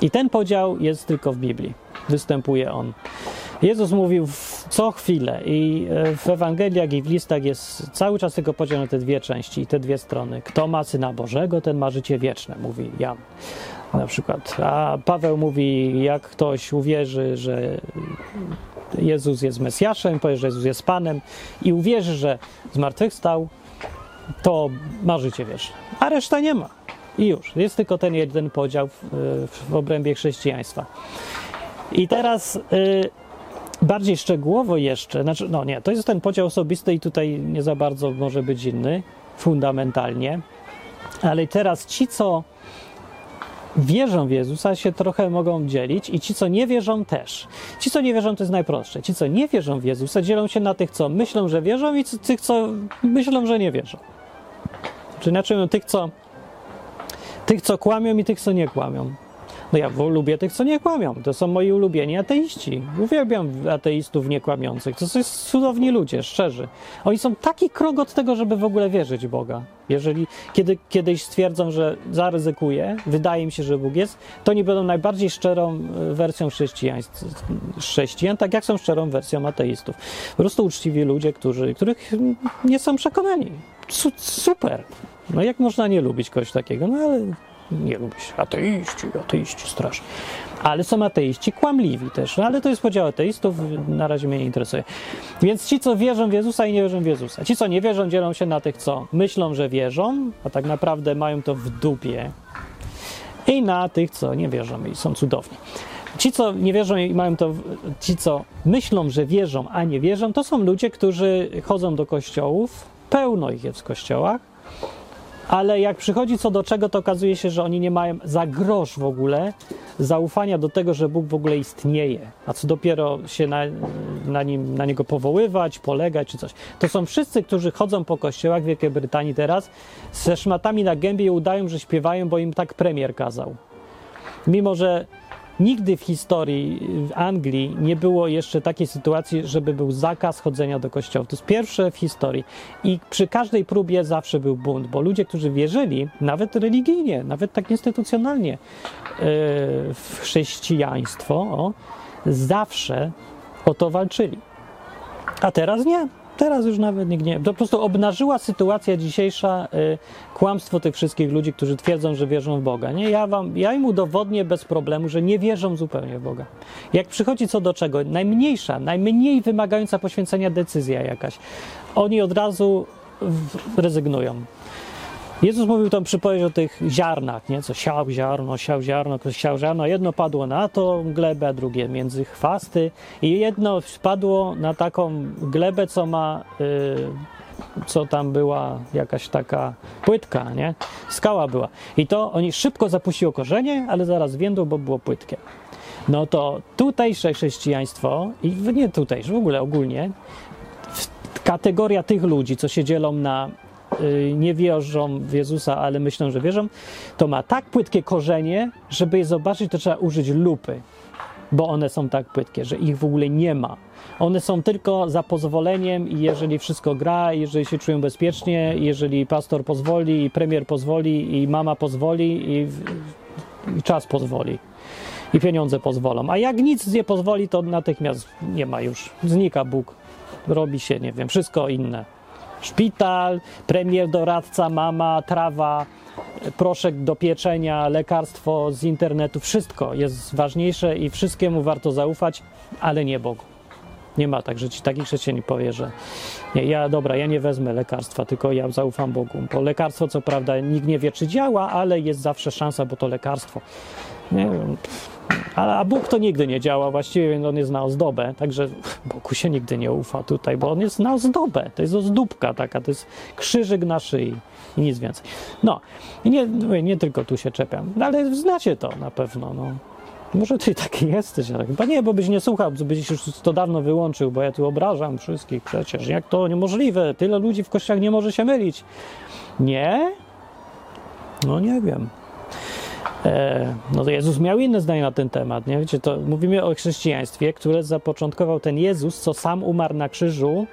I ten podział jest tylko w Biblii. Występuje on. Jezus mówił co chwilę i e, w Ewangeliach i w listach jest cały czas tylko podział na te dwie części i te dwie strony. Kto ma Syna Bożego, ten ma życie wieczne, mówi Jan na przykład. A Paweł mówi, jak ktoś uwierzy, że Jezus jest Mesjaszem, powie, że Jezus jest Panem i uwierzy, że zmartwychwstał, to ma życie wieczne. A reszta nie ma. I już. Jest tylko ten jeden podział w, w obrębie chrześcijaństwa. I teraz y, bardziej szczegółowo jeszcze, znaczy, no nie, to jest ten podział osobisty i tutaj nie za bardzo może być inny, fundamentalnie, ale teraz ci, co wierzą w Jezusa, się trochę mogą dzielić i ci, co nie wierzą, też. Ci, co nie wierzą, to jest najprostsze. Ci, co nie wierzą w Jezusa, dzielą się na tych, co myślą, że wierzą i tych, co myślą, że nie wierzą. Czy inaczej, no, tych, co tych, co kłamią i tych, co nie kłamią. No ja lubię tych, co nie kłamią. To są moi ulubieni ateiści. Uwielbiam ateistów niekłamiących. To są cudowni ludzie, szczerzy. Oni są taki krok od tego, żeby w ogóle wierzyć w Boga. Jeżeli kiedy, kiedyś stwierdzą, że zaryzykuję, wydaje mi się, że Bóg jest, to nie będą najbardziej szczerą e, wersją chrześcijan, tak jak są szczerą wersją ateistów. Po prostu uczciwi ludzie, którzy, których nie są przekonani. Super. No jak można nie lubić kogoś takiego? No ale nie lubisz. Ateiści, ateiści strasznie. Ale są ateiści kłamliwi też, ale to jest podział ateistów, na razie mnie nie interesuje. Więc ci, co wierzą w Jezusa i nie wierzą w Jezusa. Ci, co nie wierzą, dzielą się na tych, co myślą, że wierzą, a tak naprawdę mają to w dupie. I na tych, co nie wierzą i są cudowni. Ci, co nie wierzą i mają to, ci, co myślą, że wierzą, a nie wierzą, to są ludzie, którzy chodzą do kościołów, pełno ich jest w kościołach, ale jak przychodzi co do czego, to okazuje się, że oni nie mają za grosz w ogóle zaufania do tego, że Bóg w ogóle istnieje, a co dopiero się na, na, nim, na niego powoływać, polegać czy coś. To są wszyscy, którzy chodzą po kościołach w Wielkiej Brytanii teraz ze szmatami na gębie i udają, że śpiewają, bo im tak premier kazał. Mimo, że Nigdy w historii w Anglii nie było jeszcze takiej sytuacji, żeby był zakaz chodzenia do kościoła. To jest pierwsze w historii. I przy każdej próbie zawsze był bunt, bo ludzie, którzy wierzyli, nawet religijnie, nawet tak instytucjonalnie, e, w chrześcijaństwo, o, zawsze o to walczyli. A teraz nie. Teraz już nawet nikt nie. To po prostu obnażyła sytuacja dzisiejsza y, kłamstwo tych wszystkich ludzi, którzy twierdzą, że wierzą w Boga. Nie, ja, wam, ja im udowodnię bez problemu, że nie wierzą zupełnie w Boga. Jak przychodzi co do czego, najmniejsza, najmniej wymagająca poświęcenia decyzja jakaś, oni od razu rezygnują. Jezus mówił tą przypowieść o tych ziarnach, nie? Co siał ziarno, siał ziarno, ktoś siał ziarno. Jedno padło na tą glebę, a drugie między chwasty. I jedno padło na taką glebę, co ma, yy, co tam była jakaś taka płytka, nie? Skała była. I to oni szybko zapuściło korzenie, ale zaraz więdą, bo było płytkie. No to tutejsze chrześcijaństwo, i nie tutejsze, w ogóle ogólnie, kategoria tych ludzi, co się dzielą na nie wierzą w Jezusa, ale myślą, że wierzą, to ma tak płytkie korzenie, żeby je zobaczyć, to trzeba użyć lupy, bo one są tak płytkie, że ich w ogóle nie ma. One są tylko za pozwoleniem i jeżeli wszystko gra, jeżeli się czują bezpiecznie, jeżeli pastor pozwoli, i premier pozwoli, i mama pozwoli, i, i czas pozwoli i pieniądze pozwolą. A jak nic nie pozwoli, to natychmiast nie ma już. Znika Bóg. Robi się, nie wiem, wszystko inne. Szpital, premier, doradca, mama, trawa, proszek do pieczenia, lekarstwo z internetu, wszystko jest ważniejsze i wszystkiemu warto zaufać, ale nie Bogu. Nie ma tak, że ci taki chrześcijanin powie, że nie, ja dobra, ja nie wezmę lekarstwa, tylko ja zaufam Bogu. Bo lekarstwo, co prawda, nikt nie wie, czy działa, ale jest zawsze szansa, bo to lekarstwo. Nie wiem. A, a Bóg to nigdy nie działa, właściwie on jest na ozdobę, także Bogu się nigdy nie ufa tutaj, bo on jest na ozdobę, to jest ozdóbka taka, to jest krzyżyk na szyi i nic więcej. No, i nie, nie tylko tu się czepiam, ale znacie to na pewno, no. Może ty taki jesteś, ale chyba nie, bo byś nie słuchał, byś już to dawno wyłączył, bo ja tu obrażam wszystkich przecież. Jak to niemożliwe? Tyle ludzi w kościach nie może się mylić. Nie? No nie wiem. E, no to Jezus miał inne zdanie na ten temat, nie? Wiecie, to mówimy o chrześcijaństwie, które zapoczątkował ten Jezus, co sam umarł na krzyżu,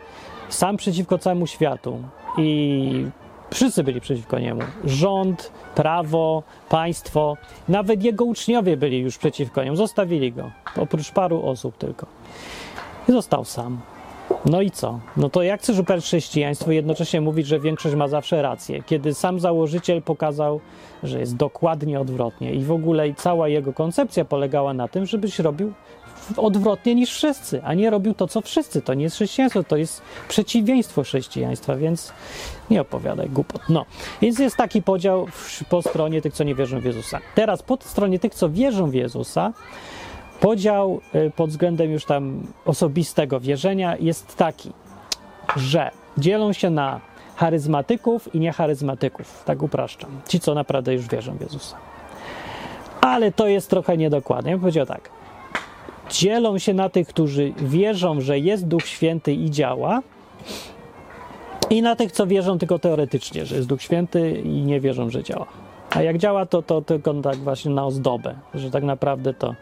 sam przeciwko całemu światu i wszyscy byli przeciwko niemu. Rząd, prawo, państwo, nawet jego uczniowie byli już przeciwko niemu, zostawili go, oprócz paru osób tylko. I został sam. No i co? No to jak chcesz uprawiać chrześcijaństwo jednocześnie mówić, że większość ma zawsze rację, kiedy sam założyciel pokazał, że jest dokładnie odwrotnie i w ogóle i cała jego koncepcja polegała na tym, żebyś robił odwrotnie niż wszyscy, a nie robił to, co wszyscy. To nie jest chrześcijaństwo, to jest przeciwieństwo chrześcijaństwa, więc nie opowiadaj głupot. No, więc jest taki podział po stronie tych, co nie wierzą w Jezusa. Teraz po stronie tych, co wierzą w Jezusa, Podział y, pod względem już tam osobistego wierzenia jest taki, że dzielą się na charyzmatyków i niecharyzmatyków. Tak upraszczam. Ci, co naprawdę już wierzą w Jezusa. Ale to jest trochę niedokładnie. Ja bym powiedział tak. Dzielą się na tych, którzy wierzą, że jest Duch Święty i działa, i na tych, co wierzą tylko teoretycznie, że jest Duch Święty i nie wierzą, że działa. A jak działa, to, to tylko tak właśnie na ozdobę, że tak naprawdę to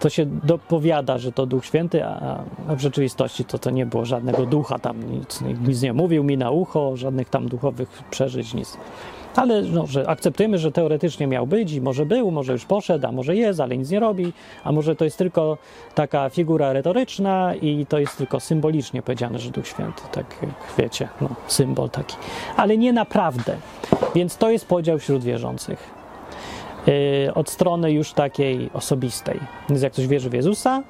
to się dopowiada, że to Duch Święty, a, w rzeczywistości to, to nie było żadnego ducha tam, nic, nic nie mówił mi na ucho, żadnych tam duchowych przeżyć, nic. Ale no, że akceptujemy, że teoretycznie miał być i może był, może już poszedł, a może jest, ale nic nie robi, a może to jest tylko taka figura retoryczna i to jest tylko symbolicznie powiedziane, że Duch Święty, tak jak wiecie, no, symbol taki. Ale nie naprawdę. Więc to jest podział wśród wierzących. Y, od strony już takiej osobistej. Więc jak ktoś wierzy w Jezusa,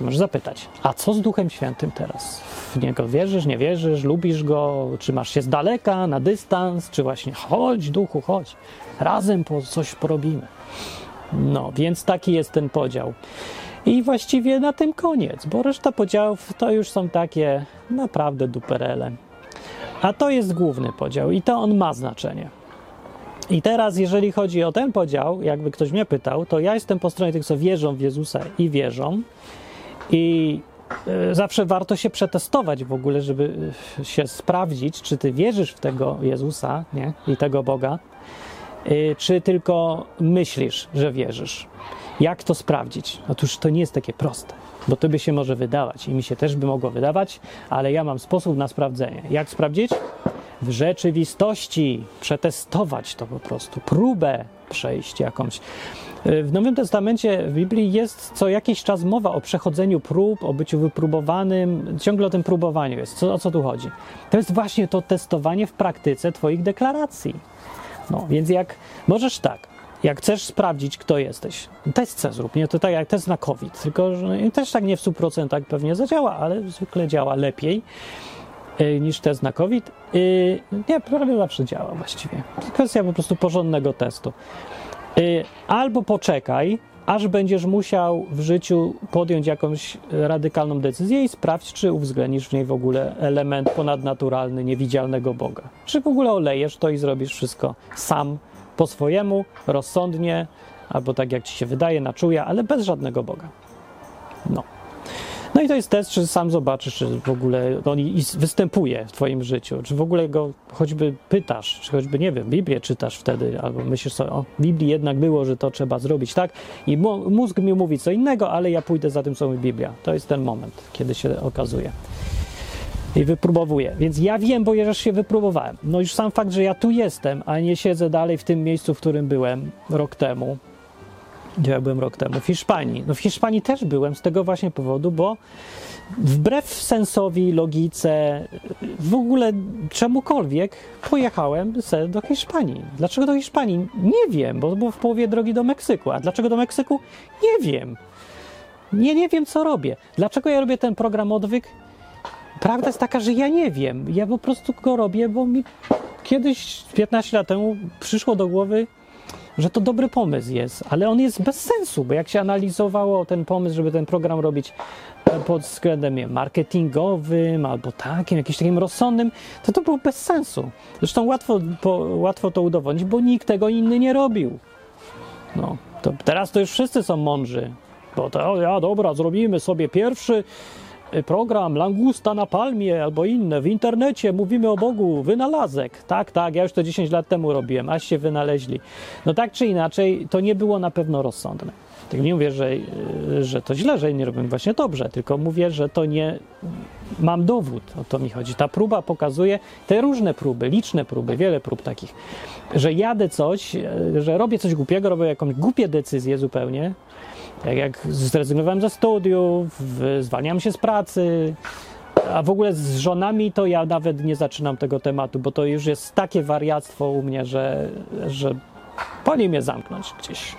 możesz zapytać, a co z Duchem Świętym teraz? W Niego wierzysz, nie wierzysz, lubisz Go, czy masz się z daleka, na dystans, czy właśnie chodź Duchu, chodź, razem po coś porobimy. No, więc taki jest ten podział. I właściwie na tym koniec, bo reszta podziałów to już są takie naprawdę duperele. A to jest główny podział i to on ma znaczenie. I teraz, jeżeli chodzi o ten podział, jakby ktoś mnie pytał, to ja jestem po stronie tych, co wierzą w Jezusa i wierzą. I e, zawsze warto się przetestować w ogóle, żeby e, się sprawdzić, czy ty wierzysz w tego Jezusa nie? i tego Boga, e, czy tylko myślisz, że wierzysz. Jak to sprawdzić? Otóż to nie jest takie proste, bo to by się może wydawać i mi się też by mogło wydawać, ale ja mam sposób na sprawdzenie. Jak sprawdzić? W rzeczywistości, przetestować to po prostu, próbę przejść jakąś. W Nowym Testamencie w Biblii jest co jakiś czas mowa o przechodzeniu prób, o byciu wypróbowanym, ciągle o tym próbowaniu jest. Co, o co tu chodzi? To jest właśnie to testowanie w praktyce Twoich deklaracji. No, więc jak możesz tak, jak chcesz sprawdzić, kto jesteś, test zrób, nie? To tak jak test na COVID, tylko że też tak nie w 100% pewnie zadziała, ale zwykle działa lepiej y, niż test na COVID. Y, nie, prawie zawsze działa właściwie. Kwestia po prostu porządnego testu. Y, albo poczekaj, aż będziesz musiał w życiu podjąć jakąś radykalną decyzję i sprawdź, czy uwzględnisz w niej w ogóle element ponadnaturalny, niewidzialnego Boga. Czy w ogóle olejesz to i zrobisz wszystko sam, po swojemu, rozsądnie, albo tak jak ci się wydaje, na czuje, ale bez żadnego Boga. No. No i to jest test, czy sam zobaczysz, czy w ogóle on występuje w Twoim życiu, czy w ogóle go choćby pytasz, czy choćby, nie wiem, Biblię czytasz wtedy, albo myślisz sobie, o, w Biblii jednak było, że to trzeba zrobić tak, i mózg mi mówi co innego, ale ja pójdę za tym, co mówi Biblia. To jest ten moment, kiedy się okazuje. I wypróbowuję. Więc ja wiem, bo już się wypróbowałem. No już sam fakt, że ja tu jestem, a nie siedzę dalej w tym miejscu, w którym byłem rok temu, gdzie ja byłem rok temu, w Hiszpanii. No w Hiszpanii też byłem z tego właśnie powodu, bo wbrew sensowi, logice, w ogóle czemukolwiek pojechałem do Hiszpanii. Dlaczego do Hiszpanii? Nie wiem, bo było w połowie drogi do Meksyku. A dlaczego do Meksyku? Nie wiem. Nie, nie wiem, co robię. Dlaczego ja robię ten program odwyk? Prawda jest taka, że ja nie wiem. Ja po prostu go robię, bo mi kiedyś, 15 lat temu, przyszło do głowy, że to dobry pomysł jest, ale on jest bez sensu, bo jak się analizowało ten pomysł, żeby ten program robić e, pod względem marketingowym albo takim, jakimś takim rozsądnym, to to było bez sensu. Zresztą łatwo, po, łatwo to udowodnić, bo nikt tego inny nie robił. No, to teraz to już wszyscy są mądrzy, bo to, ja dobra, zrobimy sobie pierwszy program Langusta na palmie albo inne w internecie, mówimy o Bogu, wynalazek. Tak, tak, ja już to 10 lat temu robiłem, aż się wynaleźli. No tak czy inaczej, to nie było na pewno rozsądne. Tak nie mówię, że, że to źle, że nie robię właśnie dobrze, tylko mówię, że to nie. Mam dowód, o to mi chodzi. Ta próba pokazuje te różne próby, liczne próby, wiele prób takich, że jadę coś, y, że robię coś głupiego, robię jakąś głupię decyzję zupełnie, jak, jak zrezygnowałem ze studiów, zwalniam się z pracy, a w ogóle z żonami to ja nawet nie zaczynam tego tematu, bo to już jest takie wariactwo u mnie, że, że poli mnie zamknąć gdzieś.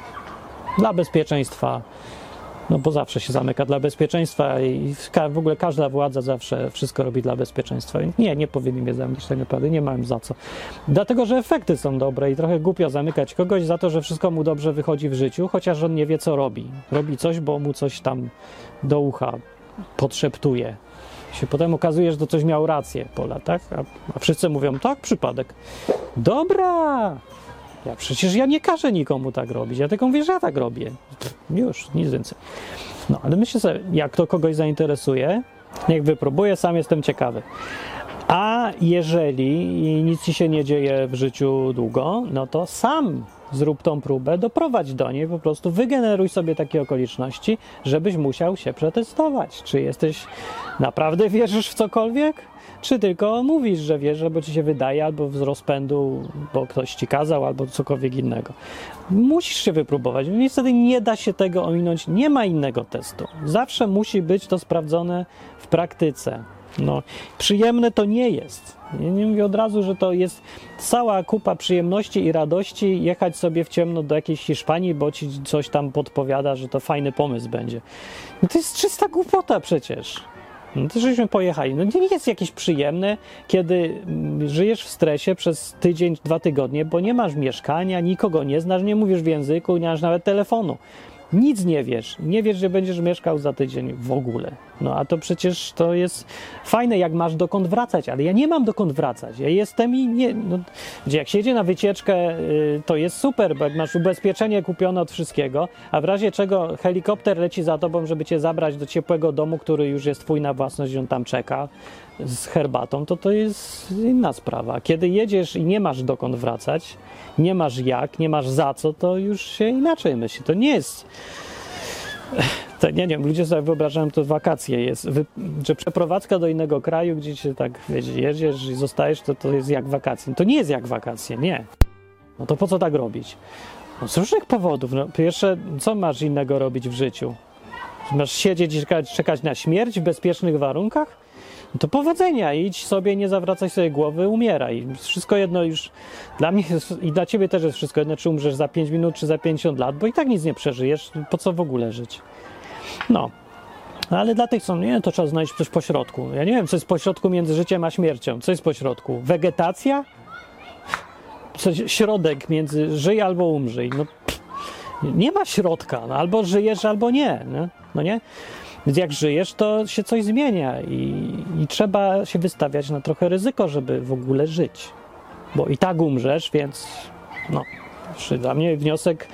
Dla bezpieczeństwa no bo zawsze się zamyka dla bezpieczeństwa i w ogóle każda władza zawsze wszystko robi dla bezpieczeństwa. Nie, nie powinni mnie zamknąć tak naprawdę, nie mam za co. Dlatego, że efekty są dobre i trochę głupio zamykać kogoś za to, że wszystko mu dobrze wychodzi w życiu, chociaż on nie wie, co robi. Robi coś, bo mu coś tam do ucha podszeptuje. Się potem okazuje, że to coś miał rację po latach, a, a wszyscy mówią, tak, przypadek. Dobra, ja przecież ja nie każę nikomu tak robić, ja tylko mówię, że ja tak robię. Już, nic więcej. No, ale myślę sobie, jak to kogoś zainteresuje, niech wypróbuje, sam jestem ciekawy. A jeżeli nic ci się nie dzieje w życiu długo, no to sam zrób tą próbę, doprowadź do niej, po prostu wygeneruj sobie takie okoliczności, żebyś musiał się przetestować. Czy jesteś, naprawdę wierzysz w cokolwiek? Czy tylko mówisz, że wiesz, bo ci się wydaje, albo z rozpędu, bo ktoś ci kazał, albo cokolwiek innego. Musisz się wypróbować. Niestety nie da się tego ominąć, nie ma innego testu. Zawsze musi być to sprawdzone w praktyce. No, przyjemne to nie jest. Ja nie mówię od razu, że to jest cała kupa przyjemności i radości jechać sobie w ciemno do jakiejś Hiszpanii, bo ci coś tam podpowiada, że to fajny pomysł będzie. No to jest czysta głupota przecież. No żeśmy pojechali. No nie jest jakieś przyjemne, kiedy mm, żyjesz w stresie przez tydzień, dwa tygodnie, bo nie masz mieszkania, nikogo nie znasz, nie mówisz w języku, nie masz nawet telefonu. Nic nie wiesz. Nie wiesz, że będziesz mieszkał za tydzień w ogóle. No a to przecież to jest fajne, jak masz dokąd wracać, ale ja nie mam dokąd wracać. Ja jestem i nie. No, jak się jedzie na wycieczkę, y, to jest super, bo masz ubezpieczenie kupione od wszystkiego, a w razie czego helikopter leci za tobą, żeby cię zabrać do ciepłego domu, który już jest twój na własność on tam czeka z herbatą, to to jest inna sprawa. Kiedy jedziesz i nie masz dokąd wracać, nie masz jak, nie masz za co, to już się inaczej myśli. To nie jest. To, nie wiem, ludzie sobie wyobrażają, to wakacje jest, że przeprowadzka do innego kraju, gdzie się tak, wiecie, jedziesz i zostajesz, to to jest jak wakacje. To nie jest jak wakacje, nie. No to po co tak robić? No z różnych powodów. No, pierwsze, co masz innego robić w życiu? Masz siedzieć i czekać, czekać na śmierć w bezpiecznych warunkach? To powodzenia, idź sobie, nie zawracaj sobie głowy, umieraj. Wszystko jedno już, dla mnie jest, i dla ciebie też jest wszystko jedno, czy umrzesz za 5 minut, czy za 50 lat, bo i tak nic nie przeżyjesz, po co w ogóle żyć. No, Ale dla tych, co nie, to trzeba znaleźć coś pośrodku. Ja nie wiem, co jest pośrodku między życiem a śmiercią. Co jest pośrodku? Wegetacja? Coś, środek między żyj albo umrzyj. No, nie ma środka. No, albo żyjesz, albo nie. No nie? Więc jak żyjesz, to się coś zmienia i, i trzeba się wystawiać na trochę ryzyko, żeby w ogóle żyć. Bo i tak umrzesz, więc no, dla mnie wniosek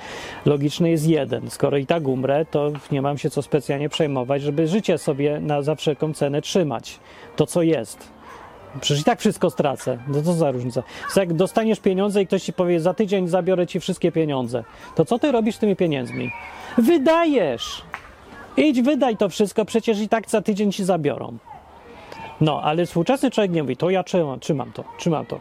logiczny jest jeden. Skoro i tak umrę, to nie mam się co specjalnie przejmować, żeby życie sobie na za wszelką cenę trzymać. To, co jest. Przecież i tak wszystko stracę. No to za różnica. Jak dostaniesz pieniądze i ktoś ci powie, za tydzień zabiorę ci wszystkie pieniądze, to co ty robisz z tymi pieniędzmi? Wydajesz! Idź, wydaj to wszystko, przecież i tak za tydzień ci zabiorą. No, ale współczesny człowiek nie mówi, to ja trzymam, trzymam to, trzymam to.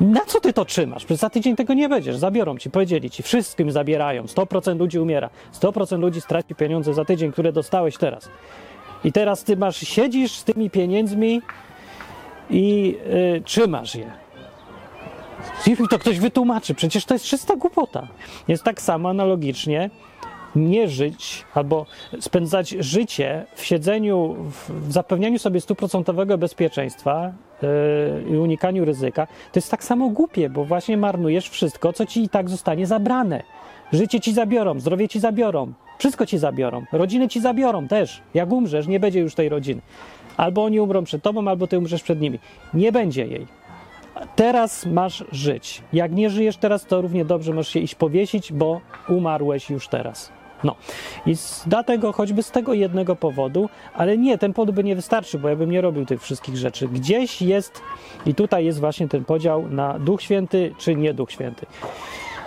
Na co ty to trzymasz? Przez za tydzień tego nie będziesz. Zabiorą ci, powiedzieli ci, wszystkim zabierają. 100% ludzi umiera. 100% ludzi straci pieniądze za tydzień, które dostałeś teraz. I teraz ty masz, siedzisz z tymi pieniędzmi i yy, trzymasz je. I to ktoś wytłumaczy. Przecież to jest czysta głupota. Jest tak samo analogicznie nie żyć albo spędzać życie w siedzeniu, w zapewnianiu sobie stuprocentowego bezpieczeństwa yy, i unikaniu ryzyka, to jest tak samo głupie, bo właśnie marnujesz wszystko, co ci i tak zostanie zabrane. Życie ci zabiorą, zdrowie ci zabiorą, wszystko ci zabiorą, rodziny ci zabiorą też. Jak umrzesz, nie będzie już tej rodziny. Albo oni umrą przed tobą, albo ty umrzesz przed nimi. Nie będzie jej. Teraz masz żyć. Jak nie żyjesz teraz, to równie dobrze możesz się iść powiesić, bo umarłeś już teraz. No i dlatego choćby z tego jednego powodu, ale nie, ten powód by nie wystarczył, bo ja bym nie robił tych wszystkich rzeczy. Gdzieś jest, i tutaj jest właśnie ten podział na Duch Święty czy nie Duch Święty.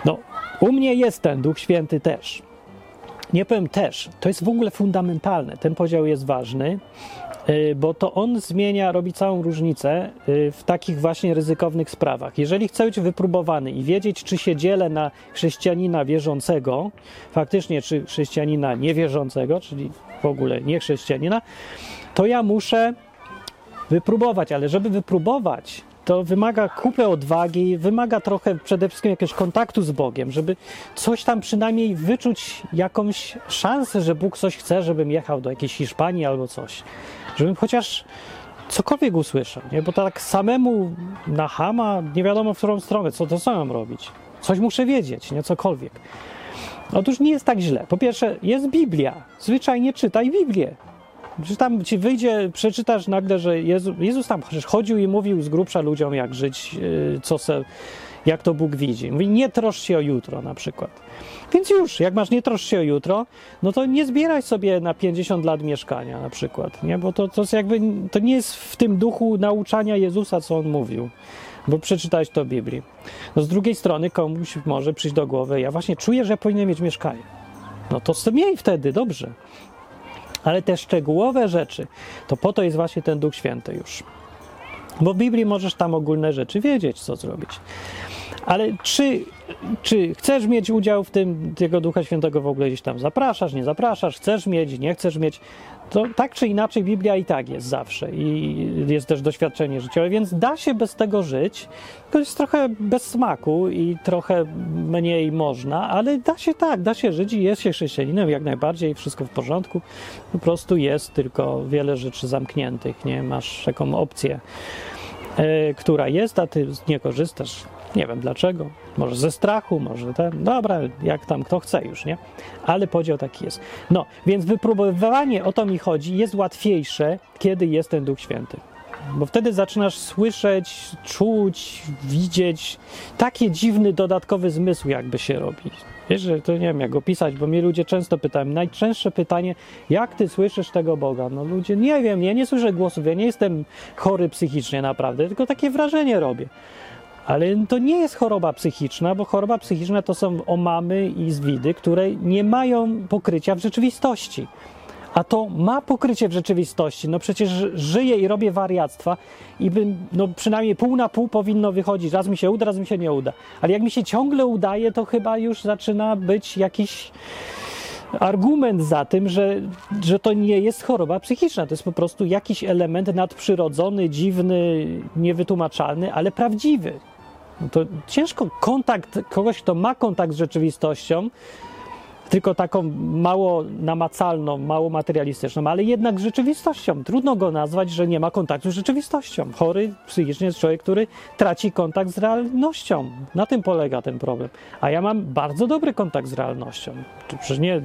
No, u mnie jest ten Duch Święty też. Nie powiem też, to jest w ogóle fundamentalne. Ten podział jest ważny, bo to on zmienia, robi całą różnicę y, w takich właśnie ryzykownych sprawach. Jeżeli chcę być wypróbowany i wiedzieć, czy się dzielę na chrześcijanina wierzącego, faktycznie, czy chrześcijanina niewierzącego, czyli w ogóle nie chrześcijanina, to ja muszę wypróbować, ale żeby wypróbować, to wymaga kupę odwagi, wymaga trochę przede wszystkim jakiegoś kontaktu z Bogiem, żeby coś tam przynajmniej wyczuć jakąś szansę, że Bóg coś chce, żebym jechał do jakiejś Hiszpanii albo coś żebym chociaż cokolwiek usłyszał, nie? Bo tak samemu na hama nie wiadomo w którą stronę, co to co mam robić. Coś muszę wiedzieć, nie? Cokolwiek. Otóż nie jest tak źle. Po pierwsze, jest Biblia. Zwyczajnie czytaj Biblię. Czy tam ci wyjdzie, przeczytasz nagle, że Jezus, Jezus tam chodził i mówił z grubsza ludziom, jak żyć, yy, co se, jak to Bóg widzi. Mówi, nie troszcz się o jutro na przykład. Więc już, jak masz nie troszcz się o jutro, no to nie zbieraj sobie na 50 lat mieszkania na przykład, nie? Bo to, to, jakby, to nie jest w tym duchu nauczania Jezusa, co On mówił, bo przeczytałeś to w Biblii. No z drugiej strony komuś może przyjść do głowy, ja właśnie czuję, że powinienem mieć mieszkanie. No to sobie wtedy, dobrze. Ale te szczegółowe rzeczy, to po to jest właśnie ten Duch Święty już. Bo w Biblii możesz tam ogólne rzeczy wiedzieć, co zrobić. Ale czy, czy chcesz mieć udział w tym, tego Ducha Świętego w ogóle gdzieś tam zapraszasz, nie zapraszasz, chcesz mieć, nie chcesz mieć, to tak czy inaczej Biblia i tak jest zawsze i jest też doświadczenie życiowe, więc da się bez tego żyć, tylko jest trochę bez smaku i trochę mniej można, ale da się tak, da się żyć i jest się chrześcijaninem jak najbardziej, wszystko w porządku, po prostu jest tylko wiele rzeczy zamkniętych, nie? Masz taką opcję, yy, która jest, a ty nie korzystasz nie wiem dlaczego, może ze strachu, może ten, dobra, jak tam kto chce już, nie? Ale podział taki jest. No, więc wypróbowanie, o to mi chodzi, jest łatwiejsze, kiedy jest ten Duch Święty. Bo wtedy zaczynasz słyszeć, czuć, widzieć takie dziwny dodatkowy zmysł, jakby się robi. Wiesz, że to nie wiem, jak opisać, bo mnie ludzie często pytają. Najczęstsze pytanie, jak ty słyszysz tego Boga? No ludzie, nie wiem, ja nie słyszę głosów, ja nie jestem chory psychicznie naprawdę, tylko takie wrażenie robię. Ale to nie jest choroba psychiczna, bo choroba psychiczna to są omamy i zwidy, które nie mają pokrycia w rzeczywistości. A to ma pokrycie w rzeczywistości. No przecież żyję i robię wariactwa i bym, no przynajmniej pół na pół powinno wychodzić. Raz mi się uda, raz mi się nie uda. Ale jak mi się ciągle udaje, to chyba już zaczyna być jakiś argument za tym, że, że to nie jest choroba psychiczna. To jest po prostu jakiś element nadprzyrodzony, dziwny, niewytłumaczalny, ale prawdziwy. No to ciężko kontakt kogoś, kto ma kontakt z rzeczywistością, tylko taką mało namacalną, mało materialistyczną, ale jednak rzeczywistością. Trudno go nazwać, że nie ma kontaktu z rzeczywistością. Chory psychicznie jest człowiek, który traci kontakt z realnością. Na tym polega ten problem. A ja mam bardzo dobry kontakt z realnością. Przecież nie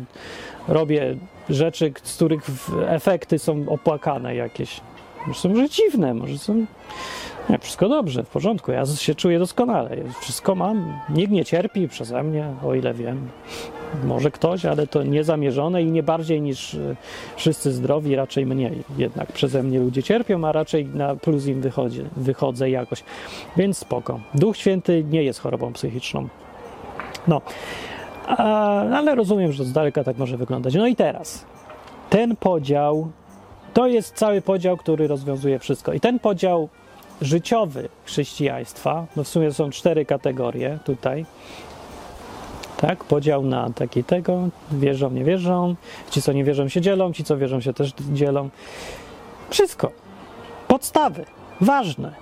robię rzeczy, z których efekty są opłakane jakieś. Może są że dziwne, może są wszystko dobrze, w porządku. Ja się czuję doskonale. Wszystko mam. Nikt nie cierpi przeze mnie, o ile wiem. Może ktoś, ale to niezamierzone i nie bardziej niż e, wszyscy zdrowi, raczej mniej. Jednak przeze mnie ludzie cierpią, a raczej na plus im wychodzi, wychodzę jakoś. Więc spoko. Duch Święty nie jest chorobą psychiczną. No, a, ale rozumiem, że z daleka tak może wyglądać. No i teraz. Ten podział to jest cały podział, który rozwiązuje wszystko. I ten podział życiowy chrześcijaństwa, no w sumie są cztery kategorie tutaj, tak, podział na taki tego, wierzą, nie wierzą, ci co nie wierzą się dzielą, ci co wierzą się też dzielą. Wszystko. Podstawy, ważne.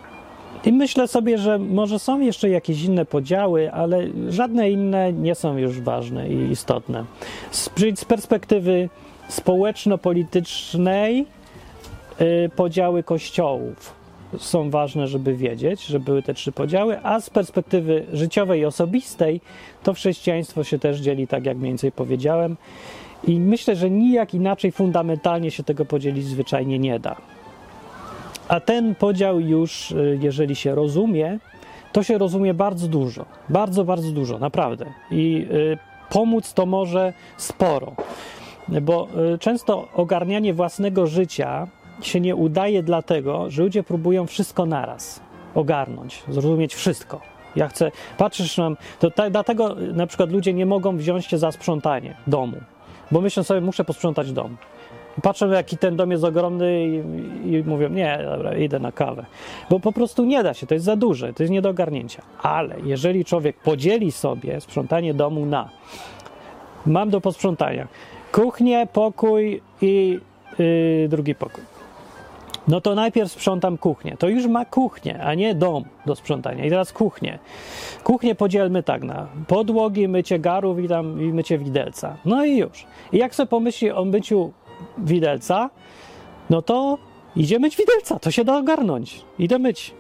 I myślę sobie, że może są jeszcze jakieś inne podziały, ale żadne inne nie są już ważne i istotne. Z, z perspektywy społeczno-politycznej yy, podziały kościołów są ważne, żeby wiedzieć, że były te trzy podziały, a z perspektywy życiowej i osobistej to chrześcijaństwo się też dzieli, tak jak mniej więcej powiedziałem. I myślę, że nijak inaczej fundamentalnie się tego podzielić zwyczajnie nie da. A ten podział już, y, jeżeli się rozumie, to się rozumie bardzo dużo. Bardzo, bardzo dużo, naprawdę. I y, pomóc to może sporo. Bo y, często ogarnianie własnego życia się nie udaje dlatego, że ludzie próbują wszystko naraz ogarnąć, zrozumieć wszystko. Ja chcę, patrzysz nam, to dlatego na przykład ludzie nie mogą wziąć się za sprzątanie domu, bo myślą sobie, muszę posprzątać dom. Patrzą, jaki ten dom jest ogromny i, i mówią, nie, dobra, idę na kawę. Bo po prostu nie da się, to jest za duże, to jest nie do ogarnięcia. Ale jeżeli człowiek podzieli sobie sprzątanie domu na mam do posprzątania kuchnię, pokój i yy, drugi pokój no to najpierw sprzątam kuchnię. To już ma kuchnię, a nie dom do sprzątania. I teraz kuchnię. Kuchnię podzielmy tak na podłogi, mycie garów i, tam, i mycie widelca. No i już. I jak sobie pomyśli o myciu widelca, no to idzie myć widelca. To się da ogarnąć. Idę myć.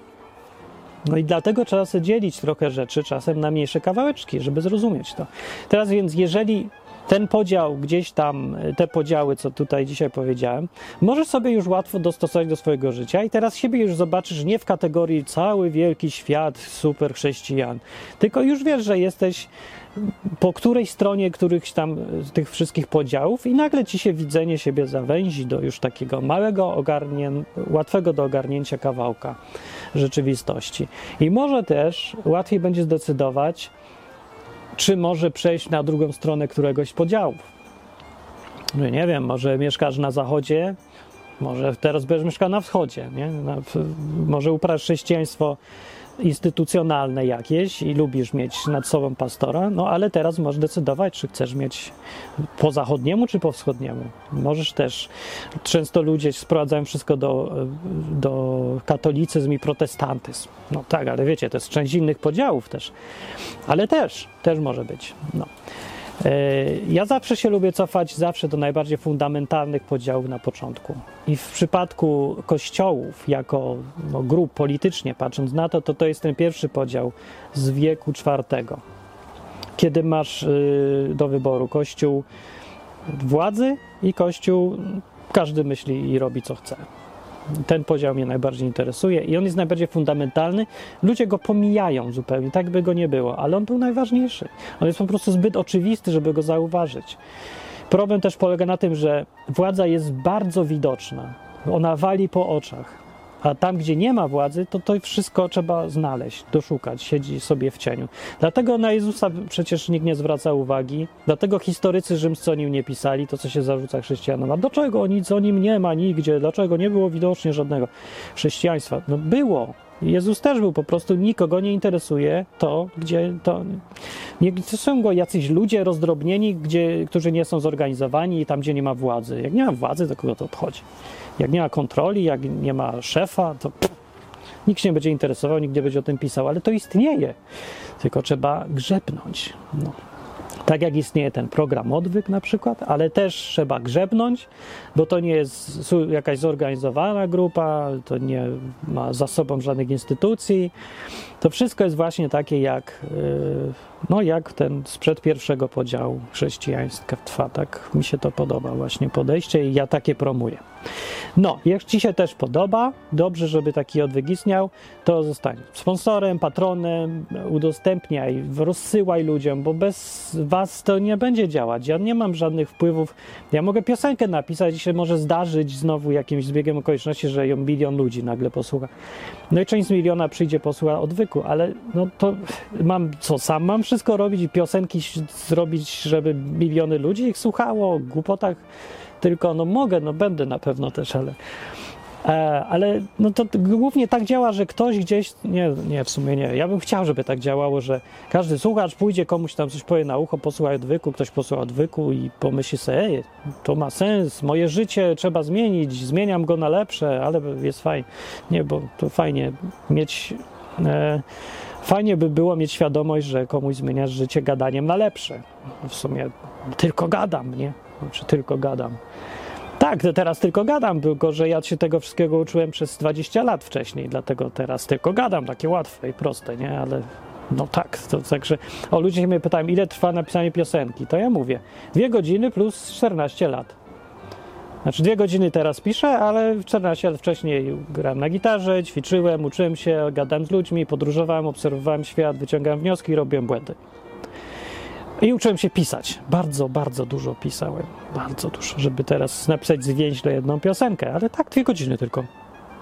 No i dlatego trzeba sobie dzielić trochę rzeczy czasem na mniejsze kawałeczki, żeby zrozumieć to. Teraz więc, jeżeli ten podział, gdzieś tam, te podziały, co tutaj dzisiaj powiedziałem, możesz sobie już łatwo dostosować do swojego życia i teraz siebie już zobaczysz nie w kategorii cały wielki świat super chrześcijan, tylko już wiesz, że jesteś po której stronie którychś tam tych wszystkich podziałów i nagle ci się widzenie siebie zawęzi do już takiego małego, ogarnię, łatwego do ogarnięcia kawałka rzeczywistości. I może też łatwiej będzie zdecydować, czy może przejść na drugą stronę któregoś z podziałów. No nie wiem, może mieszkasz na zachodzie, może teraz będziesz mieszkał na wschodzie, nie? Na, może uprawiasz chrześcijaństwo instytucjonalne jakieś i lubisz mieć nad sobą pastora, no ale teraz możesz decydować, czy chcesz mieć po zachodniemu, czy po wschodniemu. Możesz też, często ludzie sprowadzają wszystko do, do katolicyzm i protestantyzm. No tak, ale wiecie, to jest część innych podziałów też, ale też, też może być. No. E, ja zawsze się lubię cofać zawsze do najbardziej fundamentalnych podziałów na początku. I w przypadku kościołów, jako no, grup politycznie patrząc na to, to to jest ten pierwszy podział z wieku IV. Kiedy masz y, do wyboru kościół władzy i kościół każdy myśli i robi co chce. Ten podział mnie najbardziej interesuje i on jest najbardziej fundamentalny. Ludzie go pomijają zupełnie, tak by go nie było, ale on był najważniejszy. On jest po prostu zbyt oczywisty, żeby go zauważyć. Problem też polega na tym, że władza jest bardzo widoczna. Ona wali po oczach. A tam, gdzie nie ma władzy, to to wszystko trzeba znaleźć, doszukać, siedzi sobie w cieniu. Dlatego na Jezusa przecież nikt nie zwraca uwagi, dlatego historycy rzymscy o nim nie pisali, to co się zarzuca chrześcijanom. A dlaczego nic o nim nie ma nigdzie? Dlaczego nie było widocznie żadnego chrześcijaństwa? No było. Jezus też był, po prostu nikogo nie interesuje to, gdzie to. Nie interesują go jacyś ludzie rozdrobnieni, gdzie, którzy nie są zorganizowani i tam, gdzie nie ma władzy. Jak nie ma władzy, to kogo to obchodzi? Jak nie ma kontroli, jak nie ma szefa, to nikt się nie będzie interesował, nikt nie będzie o tym pisał, ale to istnieje. Tylko trzeba grzepnąć. No. Tak jak istnieje ten program odwyk na przykład, ale też trzeba grzebnąć, bo to nie jest jakaś zorganizowana grupa, to nie ma za sobą żadnych instytucji. To wszystko jest właśnie takie jak, y, no jak ten sprzed pierwszego podziału chrześcijaństwa. Tak mi się to podoba właśnie podejście i ja takie promuję. No, jak Ci się też podoba, dobrze, żeby taki odwyk istniał, to zostań sponsorem, patronem, udostępniaj, rozsyłaj ludziom, bo bez Was to nie będzie działać. Ja nie mam żadnych wpływów. Ja mogę piosenkę napisać i się może zdarzyć znowu jakimś zbiegiem okoliczności, że ją milion ludzi nagle posłucha. No i część z miliona przyjdzie, posłucha odwyku, ale no to mam, co sam mam wszystko robić i piosenki zrobić, żeby miliony ludzi ich słuchało głupotach tylko no mogę, no będę na pewno też, ale, e, ale no to głównie tak działa, że ktoś gdzieś, nie, nie, w sumie nie, ja bym chciał, żeby tak działało, że każdy słuchacz pójdzie komuś tam coś powie na ucho, posłucha odwyku, ktoś posłucha odwyku i pomyśli sobie, ej, to ma sens, moje życie trzeba zmienić, zmieniam go na lepsze, ale jest fajnie, nie, bo to fajnie mieć... E, Fajnie by było mieć świadomość, że komuś zmieniasz życie gadaniem na lepsze. W sumie tylko gadam, nie? Czy tylko gadam. Tak, teraz tylko gadam, tylko że ja się tego wszystkiego uczyłem przez 20 lat wcześniej, dlatego teraz tylko gadam, takie łatwe i proste, nie? Ale no tak, to także. O, ludzie mnie pytają, ile trwa napisanie piosenki? To ja mówię, dwie godziny plus 14 lat. Znaczy dwie godziny teraz piszę, ale 14 lat wcześniej grałem na gitarze, ćwiczyłem, uczyłem się, gadałem z ludźmi, podróżowałem, obserwowałem świat, wyciągałem wnioski i robiłem błędy. I uczyłem się pisać. Bardzo, bardzo dużo pisałem. Bardzo dużo, żeby teraz napisać zwięźle jedną piosenkę, ale tak dwie godziny tylko.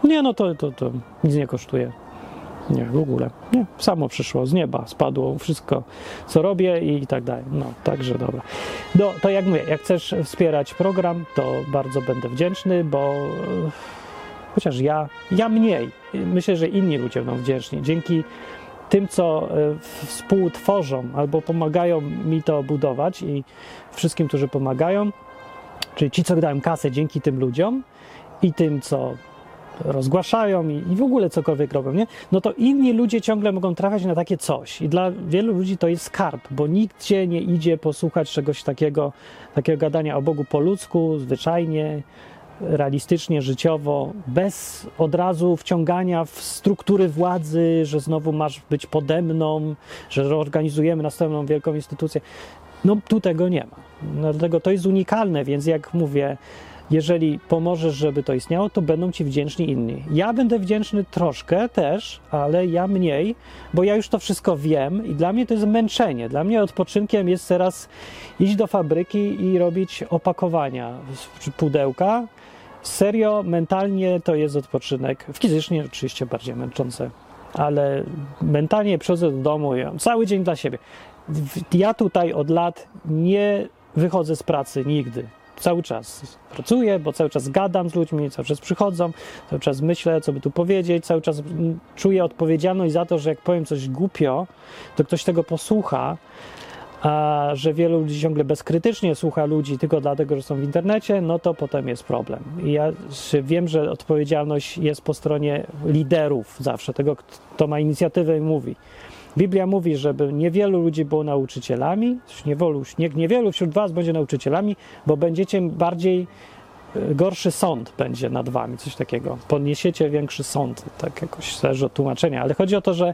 Nie, no to, to, to nic nie kosztuje. Nie, w ogóle. Nie, samo przyszło z nieba, spadło wszystko, co robię i tak dalej. No, także dobra. No, to jak mówię, jak chcesz wspierać program, to bardzo będę wdzięczny, bo chociaż ja, ja mniej. Myślę, że inni ludzie będą wdzięczni. Dzięki tym, co e, współtworzą albo pomagają mi to budować i wszystkim, którzy pomagają, czyli ci, co dają kasę dzięki tym ludziom i tym, co rozgłaszają i, i, w ogóle cokolwiek robią, nie? no to inni ludzie ciągle mogą trafiać na takie coś. I dla wielu ludzi to jest skarb, bo nikt cię nie idzie posłuchać czegoś takiego, takiego gadania o Bogu po ludzku, zwyczajnie, realistycznie, życiowo, bez od razu wciągania w struktury władzy, że znowu masz być pode mną, że organizujemy następną wielką instytucję. No tu tego nie ma. Dlatego to jest unikalne, więc jak mówię, jeżeli pomożesz, żeby to istniało, to będą ci wdzięczni inni. Ja będę wdzięczny troszkę też, ale ja mniej, bo ja już to wszystko wiem i dla mnie to jest męczenie. Dla mnie odpoczynkiem jest teraz iść do fabryki i robić opakowania pudełka, Serio, mentalnie to jest odpoczynek. Fizycznie oczywiście bardziej męczące, ale mentalnie przychodzę do domu i mam cały dzień dla siebie. Ja tutaj od lat nie wychodzę z pracy nigdy. Cały czas pracuję, bo cały czas gadam z ludźmi, cały czas przychodzą, cały czas myślę, co by tu powiedzieć, cały czas czuję odpowiedzialność za to, że jak powiem coś głupio, to ktoś tego posłucha a że wielu ludzi ciągle bezkrytycznie słucha ludzi tylko dlatego, że są w internecie, no to potem jest problem. I ja wiem, że odpowiedzialność jest po stronie liderów zawsze, tego, kto ma inicjatywę i mówi. Biblia mówi, żeby niewielu ludzi było nauczycielami, niewielu, nie, niewielu wśród was będzie nauczycielami, bo będziecie bardziej e, gorszy sąd będzie nad wami, coś takiego. Podniesiecie większy sąd, tak jakoś zależy od tłumaczenia, ale chodzi o to, że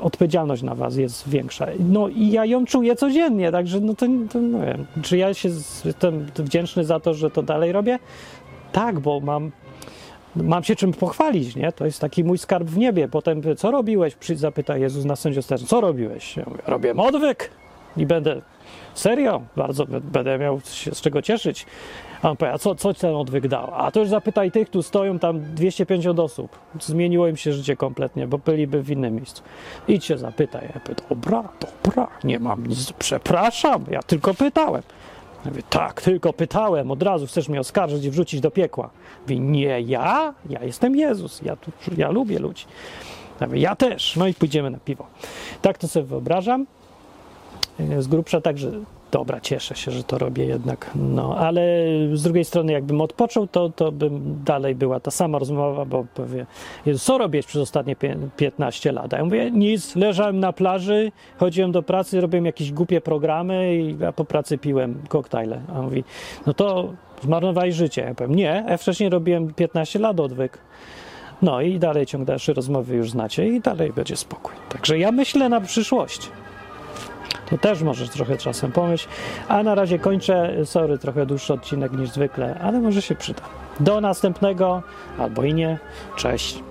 odpowiedzialność na was jest większa. No i ja ją czuję codziennie, także no to, to no wiem. Czy ja się jestem wdzięczny za to, że to dalej robię? Tak, bo mam mam się czym pochwalić, nie? To jest taki mój skarb w niebie. Potem, co robiłeś? Zapyta Jezus na sędziostwie. Co robiłeś? Ja mówię, robię odwyk i będę, serio, bardzo będę miał się z czego cieszyć. A co, co ten odwyk dał? A to już zapytaj tych, tu stoją tam 250 osób. Zmieniło im się życie kompletnie, bo byliby w innym miejscu. Idź się zapytaj. Ja dobra, dobra, nie mam nic, przepraszam, ja tylko pytałem. Ja mówię, tak, tylko pytałem, od razu chcesz mnie oskarżyć i wrzucić do piekła. Mówi, nie ja, ja jestem Jezus, ja, tu, ja lubię ludzi. Ja, mówię, ja też, no i pójdziemy na piwo. Tak to sobie wyobrażam. Z grubsza także dobra, cieszę się, że to robię jednak. No, ale z drugiej strony, jakbym odpoczął, to, to bym dalej była ta sama rozmowa, bo powie, co robisz przez ostatnie 15 lat? A ja mówię, nic, leżałem na plaży, chodziłem do pracy, robiłem jakieś głupie programy, i a po pracy piłem koktajle. A on mówi, no to zmarnowałeś życie. Ja powiem, nie, ja wcześniej robiłem 15 lat odwyk. No i dalej ciąg dalszy rozmowy już znacie i dalej będzie spokój. Także ja myślę na przyszłość. To też możesz trochę czasem pomyśleć. A na razie kończę. Sorry, trochę dłuższy odcinek niż zwykle, ale może się przyda. Do następnego, albo i nie. Cześć.